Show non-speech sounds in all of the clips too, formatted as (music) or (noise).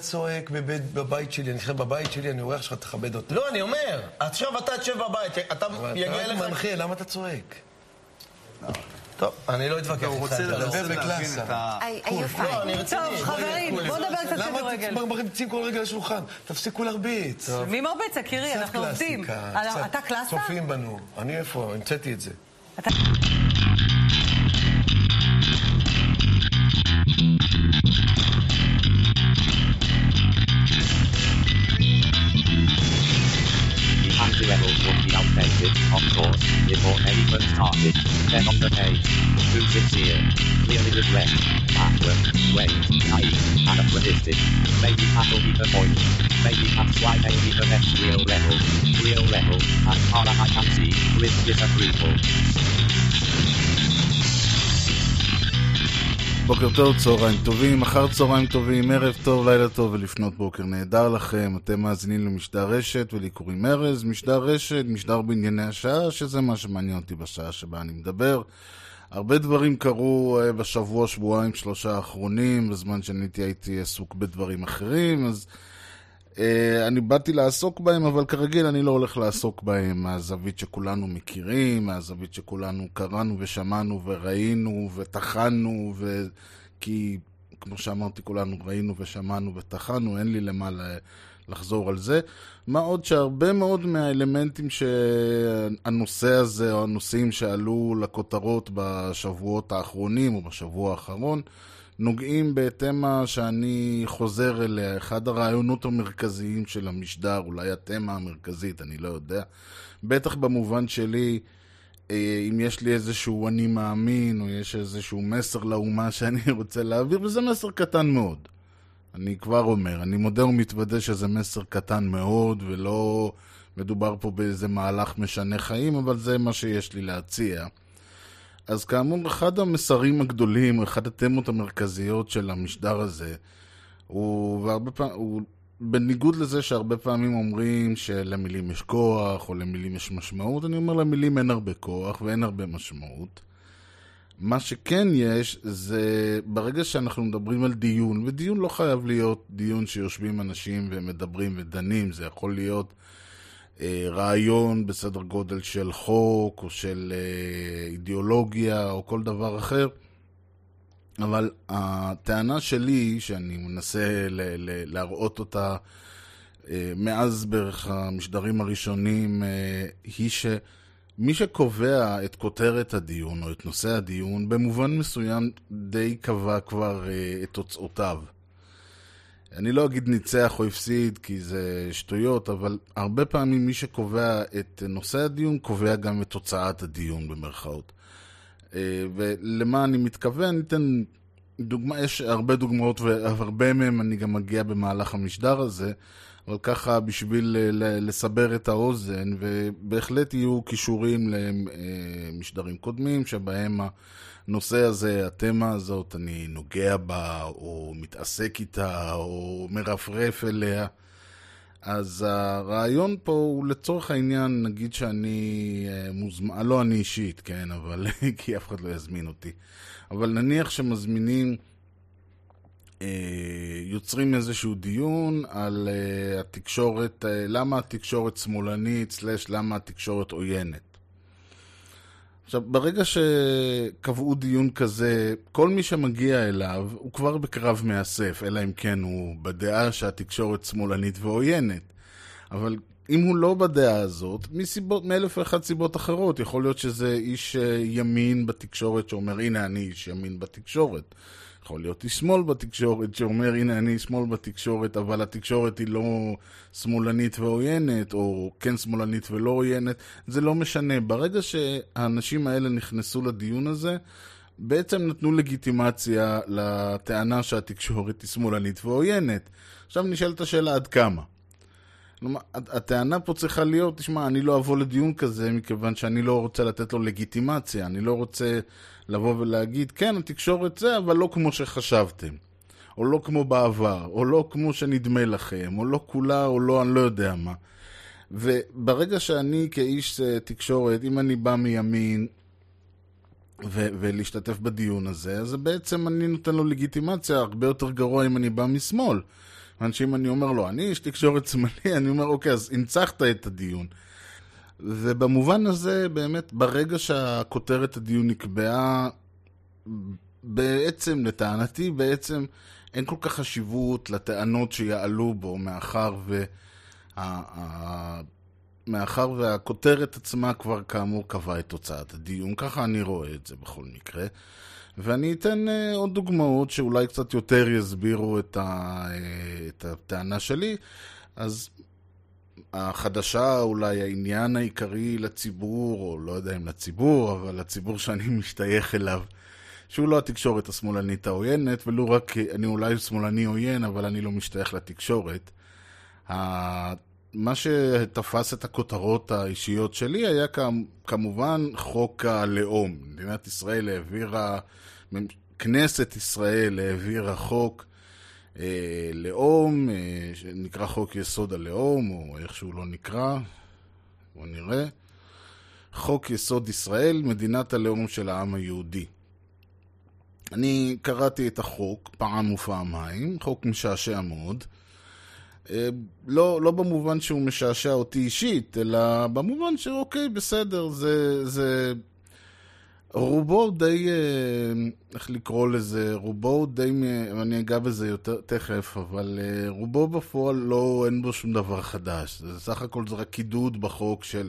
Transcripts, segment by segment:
צועק בבית- בבית שלי? אני חושב בבית שלי, אני אורח שלך, תכבד אותי. לא, אני אומר, עכשיו אתה תשב בבית, אתה אתה יגיע אליך... מנחה, למה אתה צועק? טוב, אני לא אתווכח הוא איתך. רוצה אתה לא- רוצה דבר להבין בקלאסה. לא, אני. רציני. טוב, חברים, בואו נדבר קצת למה כדורגל. אתם מרביצים כל רגע לשולחן? תפסיקו להרביץ. מי מרביץ, יקירי? אנחנו עובדים. אתה קלאסה? צופים בנו. אני איפה? המצאתי את זה. Started. Then on the page, too sincere, clearly regret, backward, wait, naive, anachronistic. Maybe that'll be the point. Maybe that's why they be the next real level. Real level, as far as I can see, with disapproval. בוקר טוב, צהריים טובים, אחר צהריים טובים, ערב טוב, לילה טוב ולפנות בוקר נהדר לכם. אתם מאזינים למשדר רשת ולקוראים ארז, משדר רשת, משדר בענייני השעה, שזה מה שמעניין אותי בשעה שבה אני מדבר. הרבה דברים קרו אה, בשבוע, שבועיים, שלושה האחרונים, בזמן שאני הייתי עסוק בדברים אחרים, אז אני באתי לעסוק בהם, אבל כרגיל אני לא הולך לעסוק בהם מהזווית שכולנו מכירים, מהזווית שכולנו קראנו ושמענו וראינו וטחנו, ו... כי כמו שאמרתי, כולנו ראינו ושמענו וטחנו, אין לי למה לחזור על זה. מה עוד שהרבה מאוד מהאלמנטים שהנושא הזה, או הנושאים שעלו לכותרות בשבועות האחרונים או בשבוע האחרון, נוגעים בתמה שאני חוזר אליה, אחד הרעיונות המרכזיים של המשדר, אולי התמה המרכזית, אני לא יודע. בטח במובן שלי, אה, אם יש לי איזשהו אני מאמין, או יש איזשהו מסר לאומה (laughs) שאני רוצה להעביר, וזה מסר קטן מאוד. אני כבר אומר, אני מודה ומתוודה שזה מסר קטן מאוד, ולא מדובר פה באיזה מהלך משנה חיים, אבל זה מה שיש לי להציע. אז כאמור, אחד המסרים הגדולים, אחד התמות המרכזיות של המשדר הזה, הוא, והרבה פעמים, הוא בניגוד לזה שהרבה פעמים אומרים שלמילים יש כוח, או למילים יש משמעות, אני אומר למילים אין הרבה כוח ואין הרבה משמעות. מה שכן יש, זה ברגע שאנחנו מדברים על דיון, ודיון לא חייב להיות דיון שיושבים אנשים ומדברים ודנים, זה יכול להיות רעיון בסדר גודל של חוק, או של אה, אידיאולוגיה, או כל דבר אחר. אבל הטענה שלי, שאני מנסה ל- ל- להראות אותה אה, מאז בערך המשדרים הראשונים, אה, היא שמי שקובע את כותרת הדיון או את נושא הדיון, במובן מסוים די קבע כבר אה, את תוצאותיו. אני לא אגיד ניצח או הפסיד, כי זה שטויות, אבל הרבה פעמים מי שקובע את נושא הדיון, קובע גם את תוצאת הדיון במרכאות. אה, ולמה אני מתכוון? אני אתן דוגמה, יש הרבה דוגמאות והרבה מהם אני גם מגיע במהלך המשדר הזה, אבל ככה בשביל אה, לסבר את האוזן, ובהחלט יהיו קישורים למשדרים קודמים שבהם הנושא הזה, התמה הזאת, אני נוגע בה, או מתעסק איתה, או מרפרף אליה. אז הרעיון פה הוא לצורך העניין, נגיד שאני אה, מוזמן, לא אני אישית, כן, אבל (laughs) כי אף אחד לא יזמין אותי. אבל נניח שמזמינים, אה, יוצרים איזשהו דיון על אה, התקשורת, אה, למה התקשורת שמאלנית, סלש למה התקשורת עוינת. עכשיו, ברגע שקבעו דיון כזה, כל מי שמגיע אליו הוא כבר בקרב מאסף, אלא אם כן הוא בדעה שהתקשורת שמאלנית ועוינת. אבל אם הוא לא בדעה הזאת, מסיבות, מאלף ואחת סיבות אחרות, יכול להיות שזה איש אה, ימין בתקשורת שאומר, הנה אני איש ימין בתקשורת. יכול להיות איש שמאל בתקשורת שאומר, הנה אני שמאל בתקשורת, אבל התקשורת היא לא שמאלנית ועוינת, או כן שמאלנית ולא עוינת, זה לא משנה. ברגע שהאנשים האלה נכנסו לדיון הזה, בעצם נתנו לגיטימציה לטענה שהתקשורת היא שמאלנית ועוינת. עכשיו נשאלת השאלה עד כמה. כלומר, הטענה פה צריכה להיות, תשמע, אני לא אבוא לדיון כזה מכיוון שאני לא רוצה לתת לו לגיטימציה, אני לא רוצה לבוא ולהגיד, כן, התקשורת זה, אבל לא כמו שחשבתם. או לא כמו בעבר, או לא כמו שנדמה לכם, או לא כולה, או לא, אני לא יודע מה. וברגע שאני כאיש אה, תקשורת, אם אני בא מימין, ו- ולהשתתף בדיון הזה, אז בעצם אני נותן לו לגיטימציה הרבה יותר גרוע אם אני בא משמאל. אנשים, אני אומר לו, אני איש תקשורת שמאלי, (laughs) אני אומר, אוקיי, אז הנצחת את הדיון. ובמובן הזה, באמת, ברגע שהכותרת הדיון נקבעה, בעצם, לטענתי, בעצם, אין כל כך חשיבות לטענות שיעלו בו, מאחר ו... ה- ה- מאחר והכותרת עצמה כבר כאמור קבעה את תוצאת הדיון, ככה אני רואה את זה בכל מקרה. ואני אתן uh, עוד דוגמאות שאולי קצת יותר יסבירו את, ה, uh, את הטענה שלי. אז החדשה, אולי העניין העיקרי לציבור, או לא יודע אם לציבור, אבל לציבור שאני (laughs) משתייך אליו, שהוא לא התקשורת השמאלנית העוינת, ולו רק, אני אולי שמאלני עוין, אבל אני לא משתייך לתקשורת. מה שתפס את הכותרות האישיות שלי היה כמובן חוק הלאום. מדינת ישראל העבירה, כנסת ישראל העבירה חוק אה, לאום, אה, שנקרא חוק יסוד הלאום, או איך שהוא לא נקרא, בואו נראה. חוק יסוד ישראל, מדינת הלאום של העם היהודי. אני קראתי את החוק פעם ופעמיים, חוק משעשע מאוד. אה, לא, לא במובן שהוא משעשע אותי אישית, אלא במובן שאוקיי, בסדר, זה, זה רובו די, אה, איך לקרוא לזה, רובו די, אני אגע בזה יותר תכף, אבל אה, רובו בפועל לא, אין בו שום דבר חדש. זה סך הכל זה רק קידוד בחוק של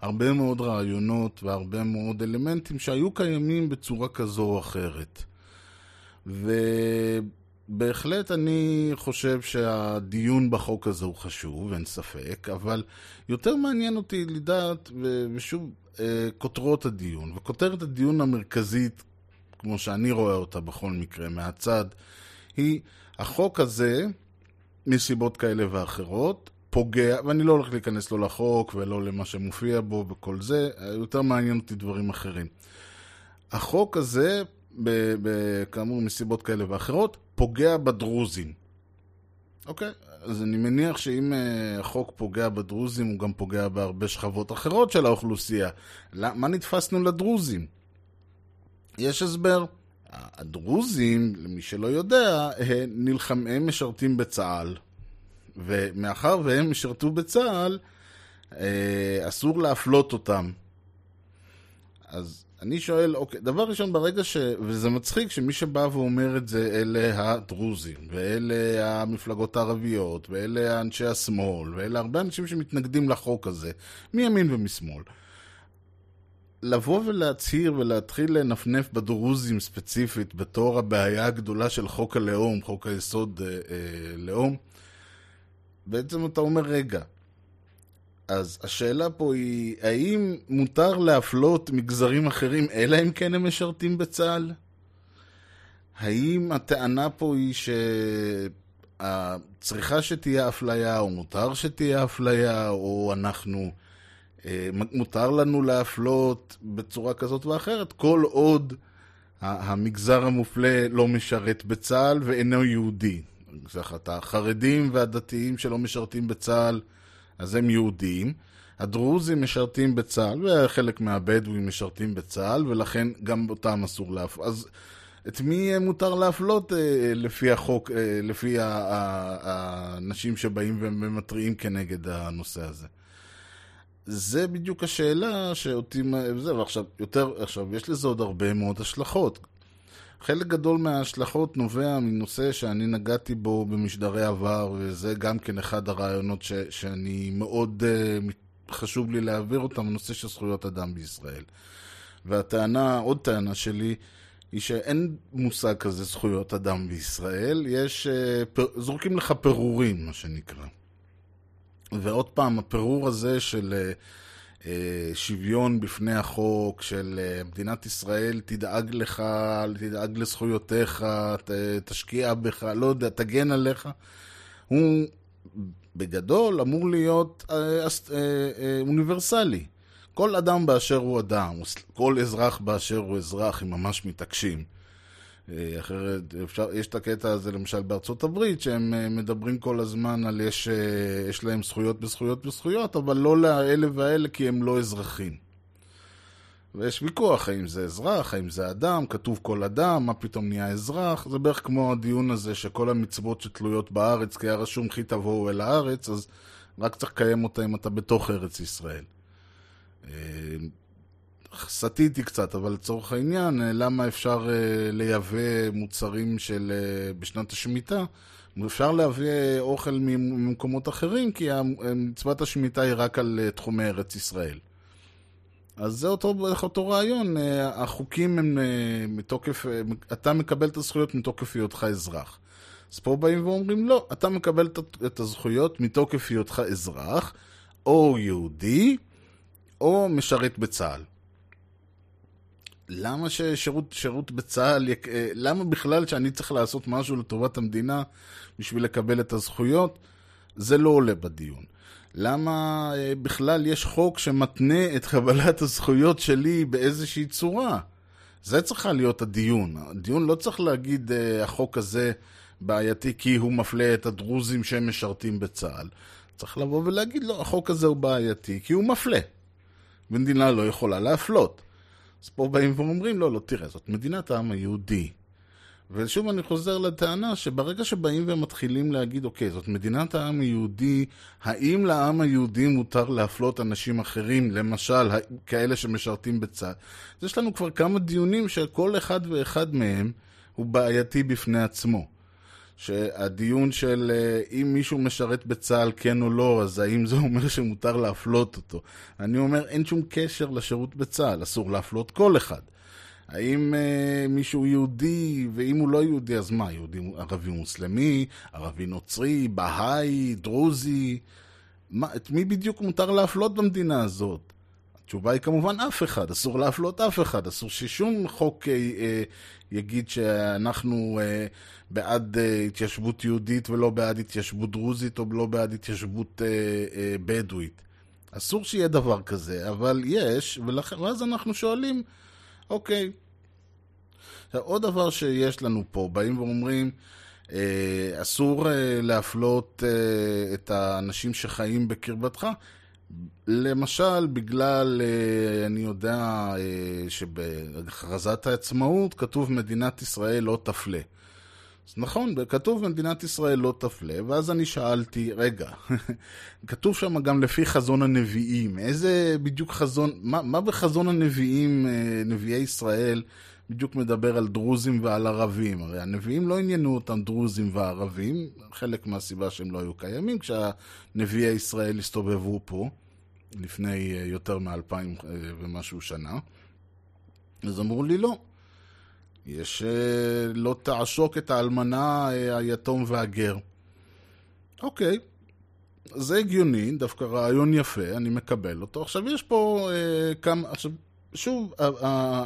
הרבה מאוד רעיונות והרבה מאוד אלמנטים שהיו קיימים בצורה כזו או אחרת. ובהחלט אני חושב שהדיון בחוק הזה הוא חשוב, אין ספק, אבל יותר מעניין אותי לדעת, ושוב, אה, כותרות הדיון. וכותרת הדיון המרכזית, כמו שאני רואה אותה בכל מקרה מהצד, היא החוק הזה, מסיבות כאלה ואחרות, פוגע, ואני לא הולך להיכנס לא לחוק ולא למה שמופיע בו וכל זה, יותר מעניין אותי דברים אחרים. החוק הזה, כאמור מסיבות כאלה ואחרות, פוגע בדרוזים. אוקיי? אז אני מניח שאם uh, החוק פוגע בדרוזים, הוא גם פוגע בהרבה שכבות אחרות של האוכלוסייה. מה נתפסנו לדרוזים? יש הסבר. הדרוזים, למי שלא יודע, נלחם, הם משרתים בצה"ל. ומאחר והם משרתו בצה"ל, אה, אסור להפלות אותם. אז אני שואל, אוקיי, דבר ראשון, ברגע ש... וזה מצחיק שמי שבא ואומר את זה, אלה הדרוזים, ואלה המפלגות הערביות, ואלה אנשי השמאל, ואלה הרבה אנשים שמתנגדים לחוק הזה, מימין ומשמאל. לבוא ולהצהיר ולהתחיל לנפנף בדרוזים ספציפית בתור הבעיה הגדולה של חוק הלאום, חוק היסוד אה, אה, לאום, בעצם אתה אומר, רגע, אז השאלה פה היא, האם מותר להפלות מגזרים אחרים, אלא אם כן הם משרתים בצה"ל? האם הטענה פה היא שצריכה שתהיה אפליה, או מותר שתהיה אפליה, או אנחנו, אה, מותר לנו להפלות בצורה כזאת ואחרת, כל עוד המגזר המופלה לא משרת בצה"ל ואינו יהודי. החרדים והדתיים שלא משרתים בצה"ל, אז הם יהודים. הדרוזים משרתים בצה"ל, וחלק מהבדואים משרתים בצה"ל, ולכן גם אותם אסור להפלות. אז את מי מותר להפלות אה, לפי החוק, אה, לפי האנשים שבאים ומתריעים כנגד הנושא הזה? זה בדיוק השאלה שאותי... זה, ועכשיו, יותר, עכשיו, יש לזה עוד הרבה מאוד השלכות. חלק גדול מההשלכות נובע מנושא שאני נגעתי בו במשדרי עבר, וזה גם כן אחד הרעיונות ש, שאני מאוד uh, חשוב לי להעביר אותם, הנושא של זכויות אדם בישראל. והטענה, עוד טענה שלי, היא שאין מושג כזה זכויות אדם בישראל, יש, uh, פר, זורקים לך פירורים, מה שנקרא. ועוד פעם, הפירור הזה של... Uh, שוויון בפני החוק של מדינת ישראל תדאג לך, תדאג לזכויותיך, תשקיע בך, לא יודע, תגן עליך, הוא בגדול אמור להיות אוניברסלי. כל אדם באשר הוא אדם, כל אזרח באשר הוא אזרח, הם ממש מתעקשים. אחרת, אפשר, יש את הקטע הזה למשל בארצות הברית, שהם מדברים כל הזמן על יש, יש להם זכויות בזכויות בזכויות, אבל לא לאלה ואלה כי הם לא אזרחים. ויש ויכוח האם זה אזרח, האם זה אדם, כתוב כל אדם, מה פתאום נהיה אזרח. זה בערך כמו הדיון הזה שכל המצוות שתלויות בארץ, כי היה רשום כי תבואו אל הארץ, אז רק צריך לקיים אותה אם אתה בתוך ארץ ישראל. סטיתי קצת, אבל לצורך העניין, אה, למה אפשר אה, לייבא מוצרים של אה, בשנת השמיטה? אפשר להביא אוכל ממ- ממקומות אחרים, כי מצוות השמיטה היא רק על תחומי ארץ ישראל. אז זה אותו, אותו רעיון, החוקים הם מתוקף, אתה מקבל את הזכויות מתוקף היותך אזרח. אז פה באים ואומרים, לא, אתה מקבל את הזכויות מתוקף היותך אזרח, או יהודי, או משרת בצה"ל. למה ששירות שירות בצה"ל, יק- אה, למה בכלל שאני צריך לעשות משהו לטובת המדינה בשביל לקבל את הזכויות? זה לא עולה בדיון. למה אה, בכלל יש חוק שמתנה את קבלת הזכויות שלי באיזושהי צורה? זה צריכה להיות הדיון. הדיון לא צריך להגיד אה, החוק הזה בעייתי כי הוא מפלה את הדרוזים שהם משרתים בצה"ל. צריך לבוא ולהגיד לו, החוק הזה הוא בעייתי כי הוא מפלה. ומדינה לא יכולה להפלות. אז פה באים ואומרים, לא, לא, תראה, זאת מדינת העם היהודי. ושוב אני חוזר לטענה שברגע שבאים ומתחילים להגיד, אוקיי, זאת מדינת העם היהודי, האם לעם היהודי מותר להפלות אנשים אחרים, למשל, כאלה שמשרתים בצה"ל? אז יש לנו כבר כמה דיונים שכל אחד ואחד מהם הוא בעייתי בפני עצמו. שהדיון של אה, אם מישהו משרת בצה"ל כן או לא, אז האם זה אומר שמותר להפלות אותו? אני אומר, אין שום קשר לשירות בצה"ל, אסור להפלות כל אחד. האם אה, מישהו יהודי, ואם הוא לא יהודי, אז מה, יהודי ערבי מוסלמי, ערבי נוצרי, בהאי, דרוזי? מה, את מי בדיוק מותר להפלות במדינה הזאת? התשובה היא כמובן אף אחד, אסור להפלות אף אחד, אסור ששום חוק אה, אה, יגיד שאנחנו אה, בעד אה, התיישבות יהודית ולא בעד התיישבות דרוזית או לא בעד התיישבות אה, אה, בדואית. אסור שיהיה דבר כזה, אבל יש, ולכן, ואז אנחנו שואלים, אוקיי. עוד דבר שיש לנו פה, באים ואומרים, אה, אסור אה, להפלות אה, את האנשים שחיים בקרבתך. למשל, בגלל, אה, אני יודע אה, שבהכרזת העצמאות כתוב מדינת ישראל לא תפלה. אז נכון, כתוב מדינת ישראל לא תפלה, ואז אני שאלתי, רגע, (laughs) כתוב שם גם לפי חזון הנביאים, איזה בדיוק חזון, מה, מה בחזון הנביאים, אה, נביאי ישראל, בדיוק מדבר על דרוזים ועל ערבים? הרי הנביאים לא עניינו אותם דרוזים וערבים, חלק מהסיבה שהם לא היו קיימים כשהנביאי ישראל הסתובבו פה, לפני אה, יותר מאלפיים אה, ומשהו שנה. אז אמרו לי לא. יש אה, לא תעשוק את האלמנה, היתום והגר. אוקיי, זה הגיוני, דווקא רעיון יפה, אני מקבל אותו. עכשיו יש פה אה, כמה, עכשיו, שוב,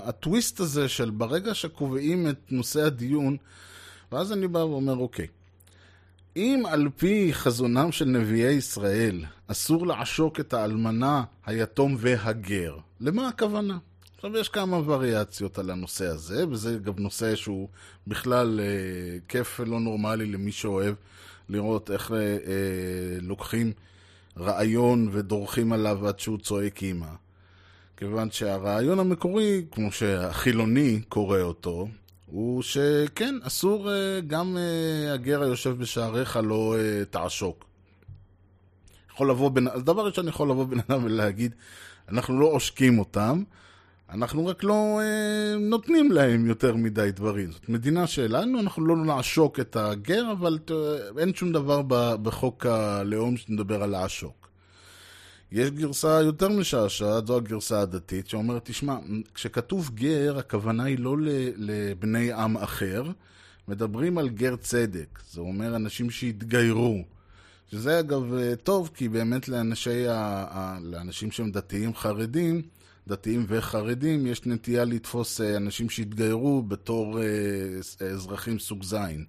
הטוויסט הזה של ברגע שקובעים את נושא הדיון, ואז אני בא ואומר, אוקיי, אם על פי חזונם של נביאי ישראל אסור לעשוק את האלמנה, היתום והגר, למה הכוונה? עכשיו, יש כמה וריאציות על הנושא הזה, וזה גם נושא שהוא בכלל אה, כיף ולא נורמלי למי שאוהב לראות איך אה, אה, לוקחים רעיון ודורכים עליו עד שהוא צועק אימא. כיוון שהרעיון המקורי, כמו שהחילוני קורא אותו, הוא שכן, אסור אה, גם אה, הגר היושב בשעריך לא אה, תעשוק. יכול לבוא בן... אז דבר ראשון יכול לבוא בן אדם ולהגיד, אנחנו לא עושקים אותם, אנחנו רק לא אה, נותנים להם יותר מדי דברים. זאת מדינה שלנו, אנחנו לא נעשוק את הגר, אבל אה, אין שום דבר ב- בחוק הלאום שמדבר על לעשוק. יש גרסה יותר משעשעת, זו הגרסה הדתית, שאומרת, תשמע, כשכתוב גר, הכוונה היא לא לבני עם אחר, מדברים על גר צדק. זה אומר אנשים שהתגיירו. שזה אגב אה, טוב, כי באמת לאנשי ה... לאנשים שהם דתיים חרדים, דתיים וחרדים, יש נטייה לתפוס אה, אנשים שהתגיירו בתור אה, אז- אזרחים סוג זין.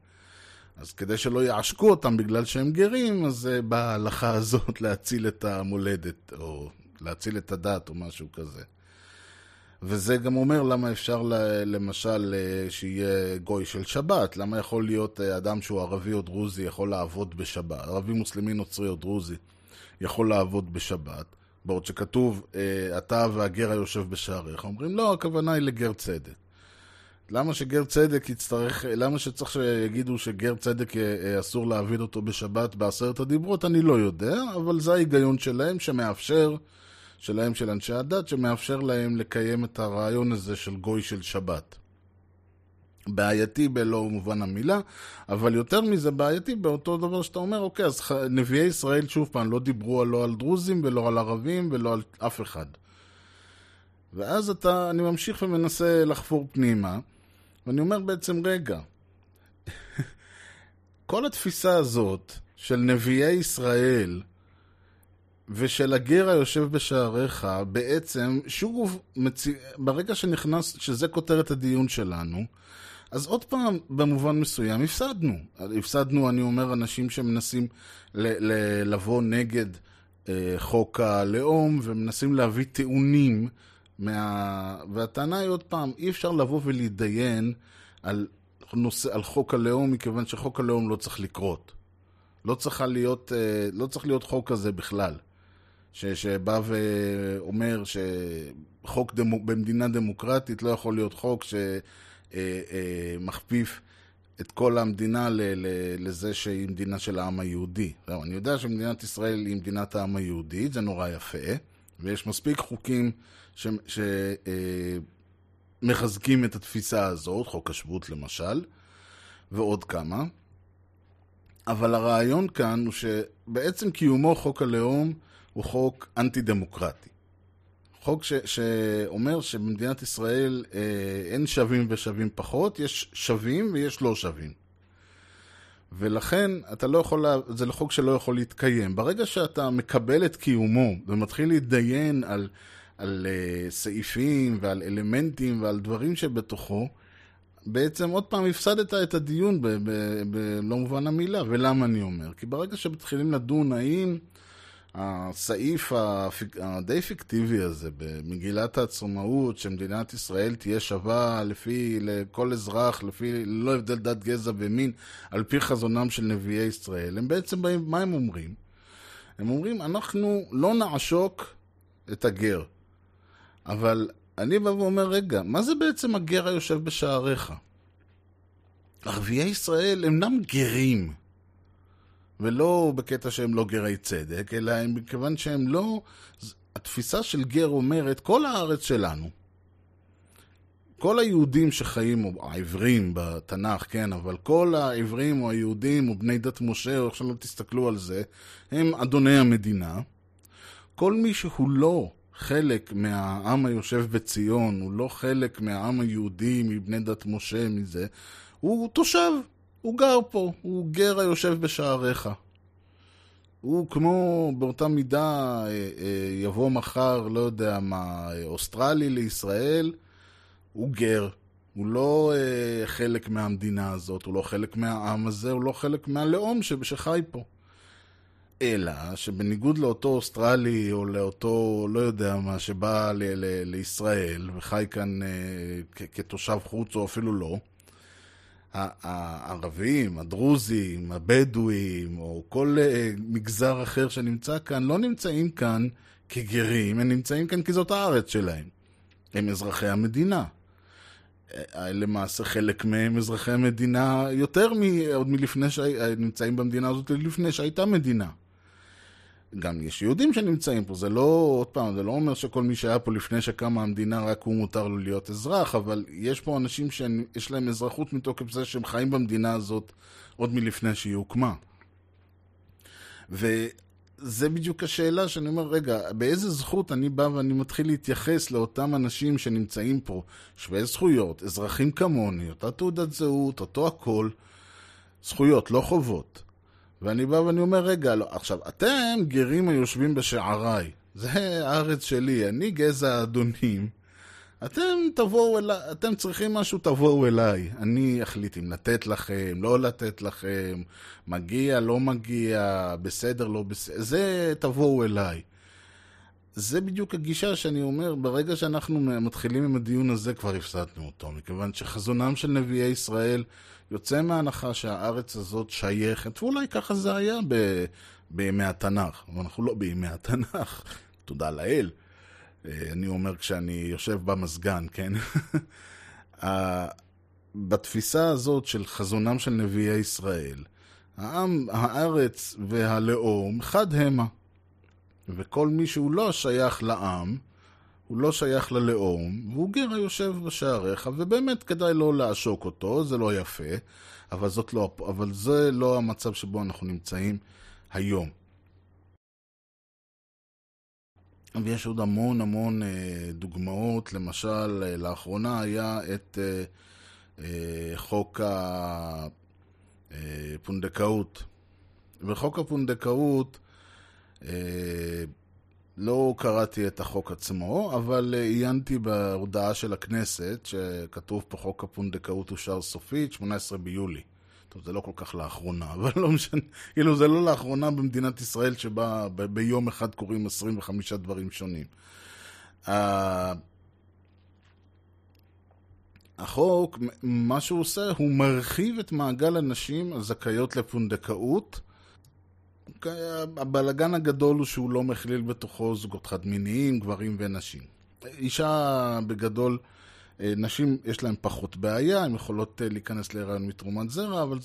אז כדי שלא יעשקו אותם בגלל שהם גרים, אז באה ההלכה הזאת (laughs) להציל את המולדת, או להציל את הדת, או משהו כזה. וזה גם אומר למה אפשר למשל אה, שיהיה גוי של שבת, למה יכול להיות אה, אדם שהוא ערבי או דרוזי יכול לעבוד בשבת, ערבי מוסלמי נוצרי או דרוזי יכול לעבוד בשבת, בעוד שכתוב, אה, אתה והגר היושב בשעריך. אומרים, לא, הכוונה היא לגר צדק. למה שגר צדק יצטרך, למה שצריך שיגידו שגר צדק אסור להעביד אותו בשבת בעשרת הדיברות, אני לא יודע, אבל זה ההיגיון שלהם שמאפשר, שלהם של אנשי הדת, שמאפשר להם לקיים את הרעיון הזה של גוי של שבת. בעייתי בלא מובן המילה, אבל יותר מזה בעייתי באותו דבר שאתה אומר, אוקיי, אז נביאי ישראל שוב פעם לא דיברו לא על דרוזים ולא על ערבים ולא על אף אחד. ואז אתה, אני ממשיך ומנסה לחפור פנימה, ואני אומר בעצם, רגע, (laughs) כל התפיסה הזאת של נביאי ישראל ושל הגר היושב בשעריך, בעצם, שוב, מציא... ברגע שנכנס, שזה כותרת הדיון שלנו, אז עוד פעם, במובן מסוים, הפסדנו. הפסדנו, אני אומר, אנשים שמנסים ל- ל- לבוא נגד אה, חוק הלאום ומנסים להביא טיעונים מה... והטענה היא עוד פעם, אי אפשר לבוא ולהתדיין על, נושא, על חוק הלאום, מכיוון שחוק הלאום לא צריך לקרות. לא, להיות, אה, לא צריך להיות חוק כזה בכלל. ש, שבא ואומר שחוק דמו, במדינה דמוקרטית לא יכול להיות חוק שמכפיף את כל המדינה ל, ל, לזה שהיא מדינה של העם היהודי. לא, אני יודע שמדינת ישראל היא מדינת העם היהודי, זה נורא יפה, ויש מספיק חוקים שמחזקים את התפיסה הזאת, חוק השבות למשל, ועוד כמה. אבל הרעיון כאן הוא שבעצם קיומו חוק הלאום הוא חוק אנטי-דמוקרטי. חוק ש, שאומר שבמדינת ישראל אה, אין שווים ושווים פחות, יש שווים ויש לא שווים. ולכן אתה לא יכול, לה... זה חוק שלא יכול להתקיים. ברגע שאתה מקבל את קיומו ומתחיל להתדיין על, על uh, סעיפים ועל אלמנטים ועל דברים שבתוכו, בעצם עוד פעם הפסדת את הדיון בלא מובן המילה. ולמה אני אומר? כי ברגע שמתחילים לדון האם הסעיף. הדי פיקטיבי הזה במגילת העצמאות, שמדינת ישראל תהיה שווה לפי, לכל אזרח, לפי, ללא הבדל דת, גזע ומין, על פי חזונם של נביאי ישראל, הם בעצם באים, מה הם אומרים? הם אומרים, אנחנו לא נעשוק את הגר. אבל אני בא ואומר, רגע, מה זה בעצם הגר היושב בשעריך? ערביי ישראל אינם גרים. ולא בקטע שהם לא גרי צדק, אלא הם מכיוון שהם לא... התפיסה של גר אומרת, כל הארץ שלנו, כל היהודים שחיים, או העברים בתנ"ך, כן, אבל כל העברים או היהודים או בני דת משה, או איך שלא תסתכלו על זה, הם אדוני המדינה. כל מי שהוא לא חלק מהעם היושב בציון, הוא לא חלק מהעם היהודי, מבני דת משה, מזה, הוא תושב, הוא גר פה, הוא גר היושב בשעריך. הוא כמו באותה מידה יבוא מחר, לא יודע מה, אוסטרלי לישראל, הוא גר. הוא לא חלק מהמדינה הזאת, הוא לא חלק מהעם הזה, הוא לא חלק מהלאום שחי פה. אלא שבניגוד לאותו אוסטרלי או לאותו, לא יודע מה, שבא ל- ל- לישראל וחי כאן כ- כתושב חוץ או אפילו לא, הערבים, הדרוזים, הבדואים, או כל מגזר אחר שנמצא כאן, לא נמצאים כאן כגרים, הם נמצאים כאן כי זאת הארץ שלהם. הם אזרחי המדינה. למעשה חלק מהם אזרחי המדינה יותר מ... עוד מלפני שנמצאים במדינה הזאת, לפני שהייתה מדינה. גם יש יהודים שנמצאים פה, זה לא, עוד פעם, זה לא אומר שכל מי שהיה פה לפני שקמה המדינה, רק הוא מותר לו להיות אזרח, אבל יש פה אנשים שיש להם אזרחות מתוקף זה שהם חיים במדינה הזאת עוד מלפני שהיא הוקמה. וזה בדיוק השאלה שאני אומר, רגע, באיזה זכות אני בא ואני מתחיל להתייחס לאותם אנשים שנמצאים פה, שווי זכויות, אזרחים כמוני, אותה תעודת זהות, אותו הכל, זכויות, לא חובות. ואני בא ואני אומר, רגע, לא, עכשיו, אתם גרים היושבים בשעריי, זה הארץ שלי, אני גזע האדונים, אתם תבואו אליי, אתם צריכים משהו, תבואו אליי. אני אחליט אם לתת לכם, לא לתת לכם, מגיע, לא מגיע, בסדר, לא בסדר, זה תבואו אליי. זה בדיוק הגישה שאני אומר, ברגע שאנחנו מתחילים עם הדיון הזה, כבר הפסדנו אותו, מכיוון שחזונם של נביאי ישראל יוצא מההנחה שהארץ הזאת שייכת, ואולי ככה זה היה ב... בימי התנ"ך, אבל אנחנו לא בימי התנ"ך. (laughs) תודה לאל. אה, אני אומר כשאני יושב במזגן, כן? (laughs) בתפיסה הזאת של חזונם של נביאי ישראל, העם, הארץ והלאום חד המה. וכל מי שהוא לא שייך לעם, הוא לא שייך ללאום, והוא גר היושב בשעריך, ובאמת כדאי לא לעשוק אותו, זה לא יפה, אבל, לא, אבל זה לא המצב שבו אנחנו נמצאים היום. ויש עוד המון המון אה, דוגמאות, למשל, אה, לאחרונה היה את אה, חוק הפונדקאות. בחוק הפונדקאות, לא קראתי את החוק עצמו, אבל אה, עיינתי בהודעה של הכנסת, שכתוב פה חוק הפונדקאות אושר סופית, 18 ביולי. טוב, זה לא כל כך לאחרונה, (laughs) אבל לא משנה, כאילו זה לא לאחרונה במדינת ישראל שבה ב- ביום אחד קורים 25 דברים שונים. ה- החוק, מה שהוא עושה, הוא מרחיב את מעגל הנשים הזכאיות לפונדקאות. הבלגן הגדול הוא שהוא לא מכליל בתוכו זוגות חד-מיניים, גברים ונשים. אישה בגדול, אה, נשים יש להן פחות בעיה, הן יכולות אה, להיכנס להיריון מתרומת זרע, אבל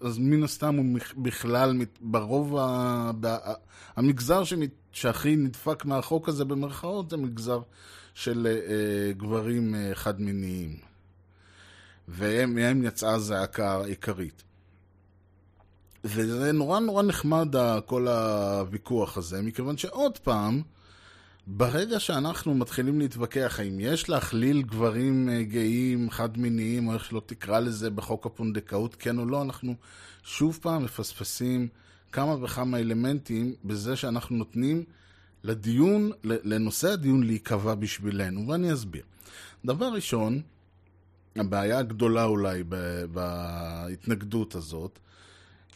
אז מן הסתם הוא בכלל, ברוב ה... המגזר שהכי נדפק מהחוק הזה במרכאות זה מגזר של אה, גברים אה, חד-מיניים. ומהם יצאה הזעקה העיקרית. וזה נורא נורא נחמד כל הוויכוח הזה, מכיוון שעוד פעם, ברגע שאנחנו מתחילים להתווכח האם יש להכליל גברים אה, גאים, חד-מיניים, או איך שלא תקרא לזה בחוק הפונדקאות, כן או לא, אנחנו שוב פעם מפספסים כמה וכמה אלמנטים בזה שאנחנו נותנים לדיון, לנושא הדיון להיקבע בשבילנו, ואני אסביר. דבר ראשון, הבעיה הגדולה אולי בהתנגדות הזאת,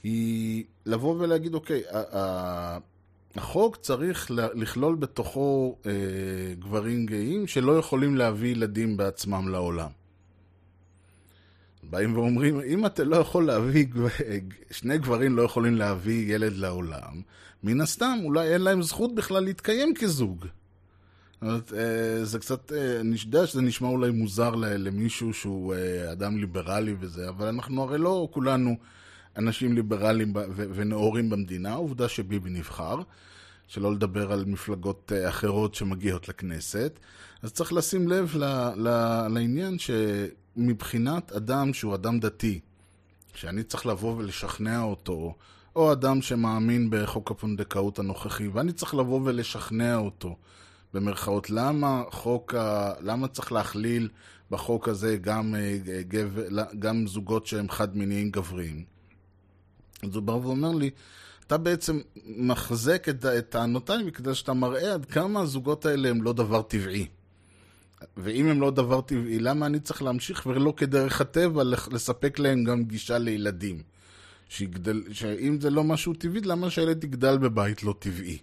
היא לבוא ולהגיד, אוקיי, החוק צריך לכלול בתוכו אה, גברים גאים שלא יכולים להביא ילדים בעצמם לעולם. באים ואומרים, אם אתה לא יכול להביא, שני גברים לא יכולים להביא ילד לעולם, מן הסתם אולי אין להם זכות בכלל להתקיים כזוג. זאת אומרת, אה, זה קצת, אה, אני יודע שזה נשמע אולי מוזר למישהו שהוא אה, אדם ליברלי וזה, אבל אנחנו הרי לא כולנו אנשים ליברליים ונאורים במדינה, עובדה שביבי נבחר, שלא לדבר על מפלגות אה, אחרות שמגיעות לכנסת, אז צריך לשים לב ל- ל- לעניין שמבחינת אדם שהוא אדם דתי, שאני צריך לבוא ולשכנע אותו, או אדם שמאמין בחוק הפונדקאות הנוכחי, ואני צריך לבוא ולשכנע אותו, במרכאות, למה חוק ה... למה צריך להכליל בחוק הזה גם, אה, גב... גם זוגות שהם חד-מיניים גבריים? אז הוא בא ואומר לי, אתה בעצם מחזק את, את טענותיי בגלל שאתה מראה עד כמה הזוגות האלה הם לא דבר טבעי. ואם הם לא דבר טבעי, למה אני צריך להמשיך ולא כדרך הטבע לספק להם גם גישה לילדים? שיגדל, שאם זה לא משהו טבעי, למה שהילד יגדל בבית לא טבעי?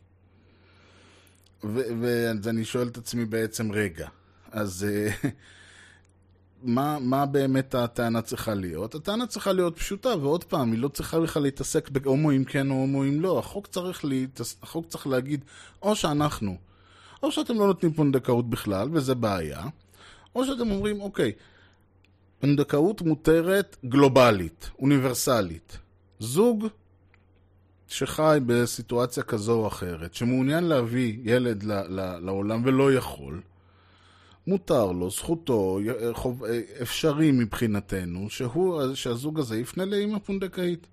ואז אני שואל את עצמי בעצם, רגע, אז אה, מה, מה באמת הטענה צריכה להיות? הטענה צריכה להיות פשוטה, ועוד פעם, היא לא צריכה בכלל להתעסק בהומואים כן או הומואים לא. החוק צריך, להתעס... החוק צריך להגיד, או שאנחנו, או שאתם לא נותנים פונדקאות בכלל, וזה בעיה, או שאתם אומרים, אוקיי, פונדקאות מותרת גלובלית, אוניברסלית. זוג שחי בסיטואציה כזו או אחרת, שמעוניין להביא ילד לעולם ולא יכול, מותר לו, זכותו, חוב, אפשרי מבחינתנו, שהוא, שהזוג הזה יפנה לאימא פונדקאית.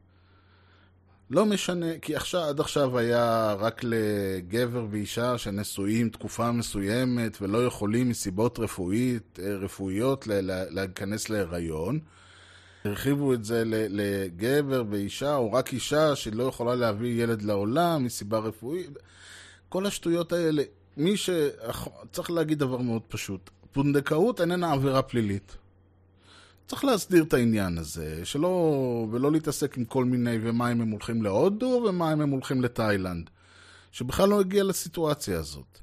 לא משנה, כי עכשיו, עד עכשיו היה רק לגבר ואישה שנשואים תקופה מסוימת ולא יכולים מסיבות רפואית, רפואיות להיכנס להיריון. הרחיבו את זה לגבר ואישה, או רק אישה שלא יכולה להביא ילד לעולם מסיבה רפואית. כל השטויות האלה, מי ש... צריך להגיד דבר מאוד פשוט. פונדקאות איננה עבירה פלילית. צריך להסדיר את העניין הזה, שלא... ולא להתעסק עם כל מיני ומה אם הם הולכים להודו ומה אם הם הולכים לתאילנד. שבכלל לא הגיע לסיטואציה הזאת.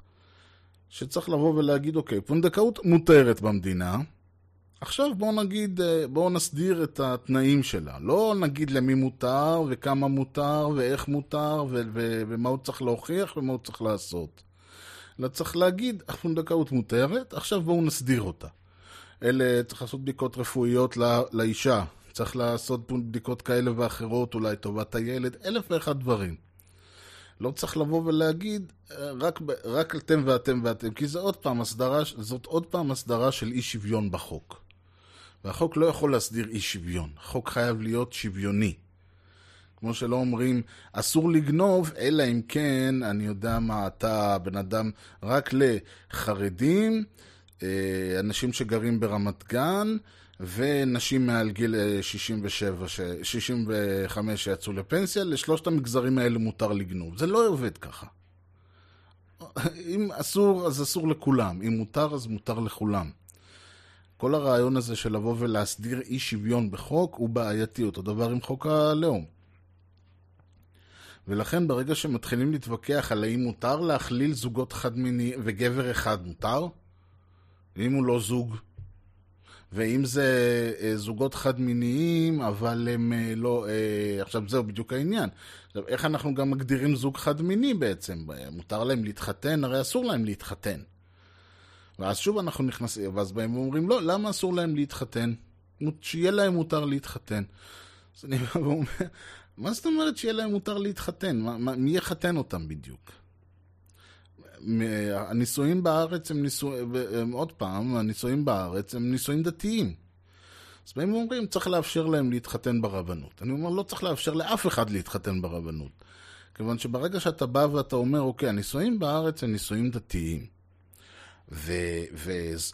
שצריך לבוא ולהגיד, אוקיי, פונדקאות מותרת במדינה, עכשיו בואו נגיד, בואו נסדיר את התנאים שלה. לא נגיד למי מותר, וכמה מותר, ואיך מותר, ו- ו- ומה הוא צריך להוכיח, ומה הוא צריך לעשות. אלא צריך להגיד, הפונדקאות מותרת, עכשיו בואו נסדיר אותה. אלה, צריך לעשות בדיקות רפואיות לא, לאישה, צריך לעשות בדיקות כאלה ואחרות, אולי טובת הילד, אלף ואחד דברים. לא צריך לבוא ולהגיד, אה, רק, רק אתם ואתם ואתם, כי זה עוד פעם הסדרה, זאת עוד פעם הסדרה של אי שוויון בחוק. והחוק לא יכול להסדיר אי שוויון, החוק חייב להיות שוויוני. כמו שלא אומרים, אסור לגנוב, אלא אם כן, אני יודע מה, אתה בן אדם רק לחרדים, אה, אנשים שגרים ברמת גן, ונשים מעל גיל אה, 67, ש- 65 שיצאו לפנסיה, לשלושת המגזרים האלה מותר לגנוב. זה לא עובד ככה. אם אסור, אז אסור לכולם. אם מותר, אז מותר לכולם. כל הרעיון הזה של לבוא ולהסדיר אי שוויון בחוק הוא בעייתי, אותו דבר עם חוק הלאום. ולכן ברגע שמתחילים להתווכח על האם מותר להכליל זוגות חד מיני וגבר אחד מותר, ואם הוא לא זוג, ואם זה אה, זוגות חד מיניים, אבל הם אה, לא... אה, עכשיו זהו בדיוק העניין. עכשיו, איך אנחנו גם מגדירים זוג חד מיני בעצם? מותר להם להתחתן? הרי אסור להם להתחתן. ואז שוב אנחנו נכנסים, ואז באים ואומרים, לא, למה אסור להם להתחתן? שיהיה להם מותר להתחתן. אז אני בא ואומר, מה זאת אומרת שיהיה להם מותר להתחתן? מה, מה, מי יחתן אותם בדיוק? הנישואים בארץ הם נישואים, עוד פעם, הנישואים בארץ הם נישואים דתיים. אז באים ואומרים, צריך לאפשר להם להתחתן ברבנות. אני אומר, לא צריך לאפשר לאף אחד להתחתן ברבנות. כיוון שברגע שאתה בא ואתה אומר, אוקיי, הנישואים בארץ הם נישואים דתיים.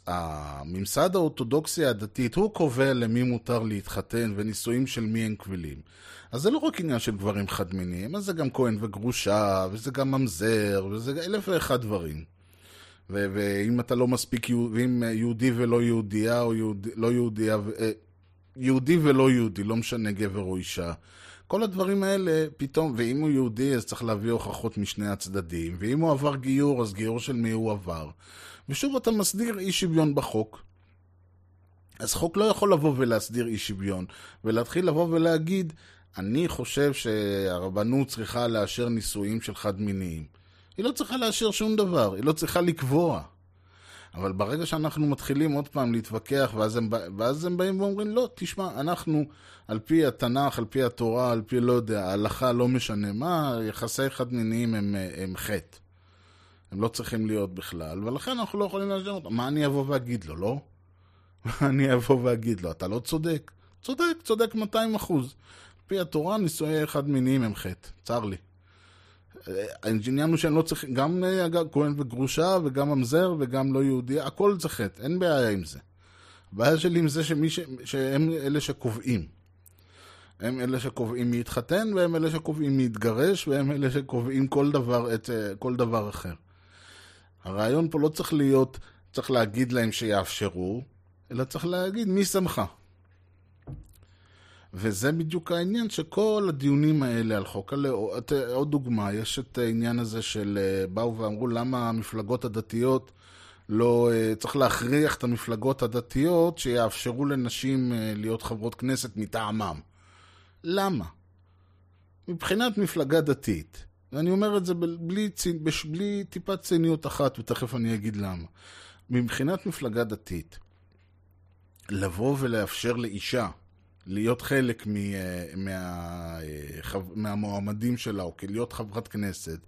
והממסד האורתודוקסיה הדתית, הוא קובע למי מותר להתחתן ונישואים של מי הם קבילים. אז זה לא רק עניין של גברים חד-מיניים, אז זה גם כהן וגרושה, וזה גם ממזר, וזה אלף ואחד דברים. ו- ואם אתה לא מספיק, ואם יהודי ולא יהודייה, או יהוד, לא יהודייה, ו- אה, יהודי ולא יהודי, לא משנה גבר או אישה. כל הדברים האלה, פתאום, ואם הוא יהודי, אז צריך להביא הוכחות משני הצדדים, ואם הוא עבר גיור, אז גיור של מי הוא עבר. ושוב אתה מסדיר אי שוויון בחוק. אז חוק לא יכול לבוא ולהסדיר אי שוויון, ולהתחיל לבוא ולהגיד, אני חושב שהרבנות צריכה לאשר נישואים של חד מיניים. היא לא צריכה לאשר שום דבר, היא לא צריכה לקבוע. אבל ברגע שאנחנו מתחילים עוד פעם להתווכח, ואז הם, ואז הם באים ואומרים, לא, תשמע, אנחנו, על פי התנ"ך, על פי התורה, על פי, לא יודע, ההלכה, לא משנה מה, יחסי חד מיניים הם, הם חטא. הם לא צריכים להיות בכלל, ולכן אנחנו לא יכולים לאשר אותם. מה אני אבוא ואגיד לו, לא? (laughs) מה אני אבוא ואגיד לו, אתה לא צודק? צודק, צודק 200 אחוז. פי התורה, נישואי חד מיניים הם חטא, צר לי. העניין הוא שהם לא צריכים, גם אגב, כהן וגרושה, וגם ממזר, וגם לא יהודי, הכל זה חטא, אין בעיה עם זה. הבעיה שלי עם זה שמי ש... שהם אלה שקובעים. הם אלה שקובעים מי יתחתן, והם אלה שקובעים מי יתגרש, והם אלה שקובעים כל דבר, את, כל דבר אחר. הרעיון פה לא צריך להיות, צריך להגיד להם שיאפשרו, אלא צריך להגיד מי שמך. וזה בדיוק העניין שכל הדיונים האלה על חוק הלאום, עוד דוגמה, יש את העניין הזה של אה, באו ואמרו למה המפלגות הדתיות לא, אה, צריך להכריח את המפלגות הדתיות שיאפשרו לנשים אה, להיות חברות כנסת מטעמם. למה? מבחינת מפלגה דתית, ואני אומר את זה בלי, בש- בלי טיפת ציניות אחת, ותכף אני אגיד למה. מבחינת מפלגה דתית, לבוא ולאפשר לאישה להיות חלק מ, אה, מה, אה, מהמועמדים שלה, או להיות חברת כנסת,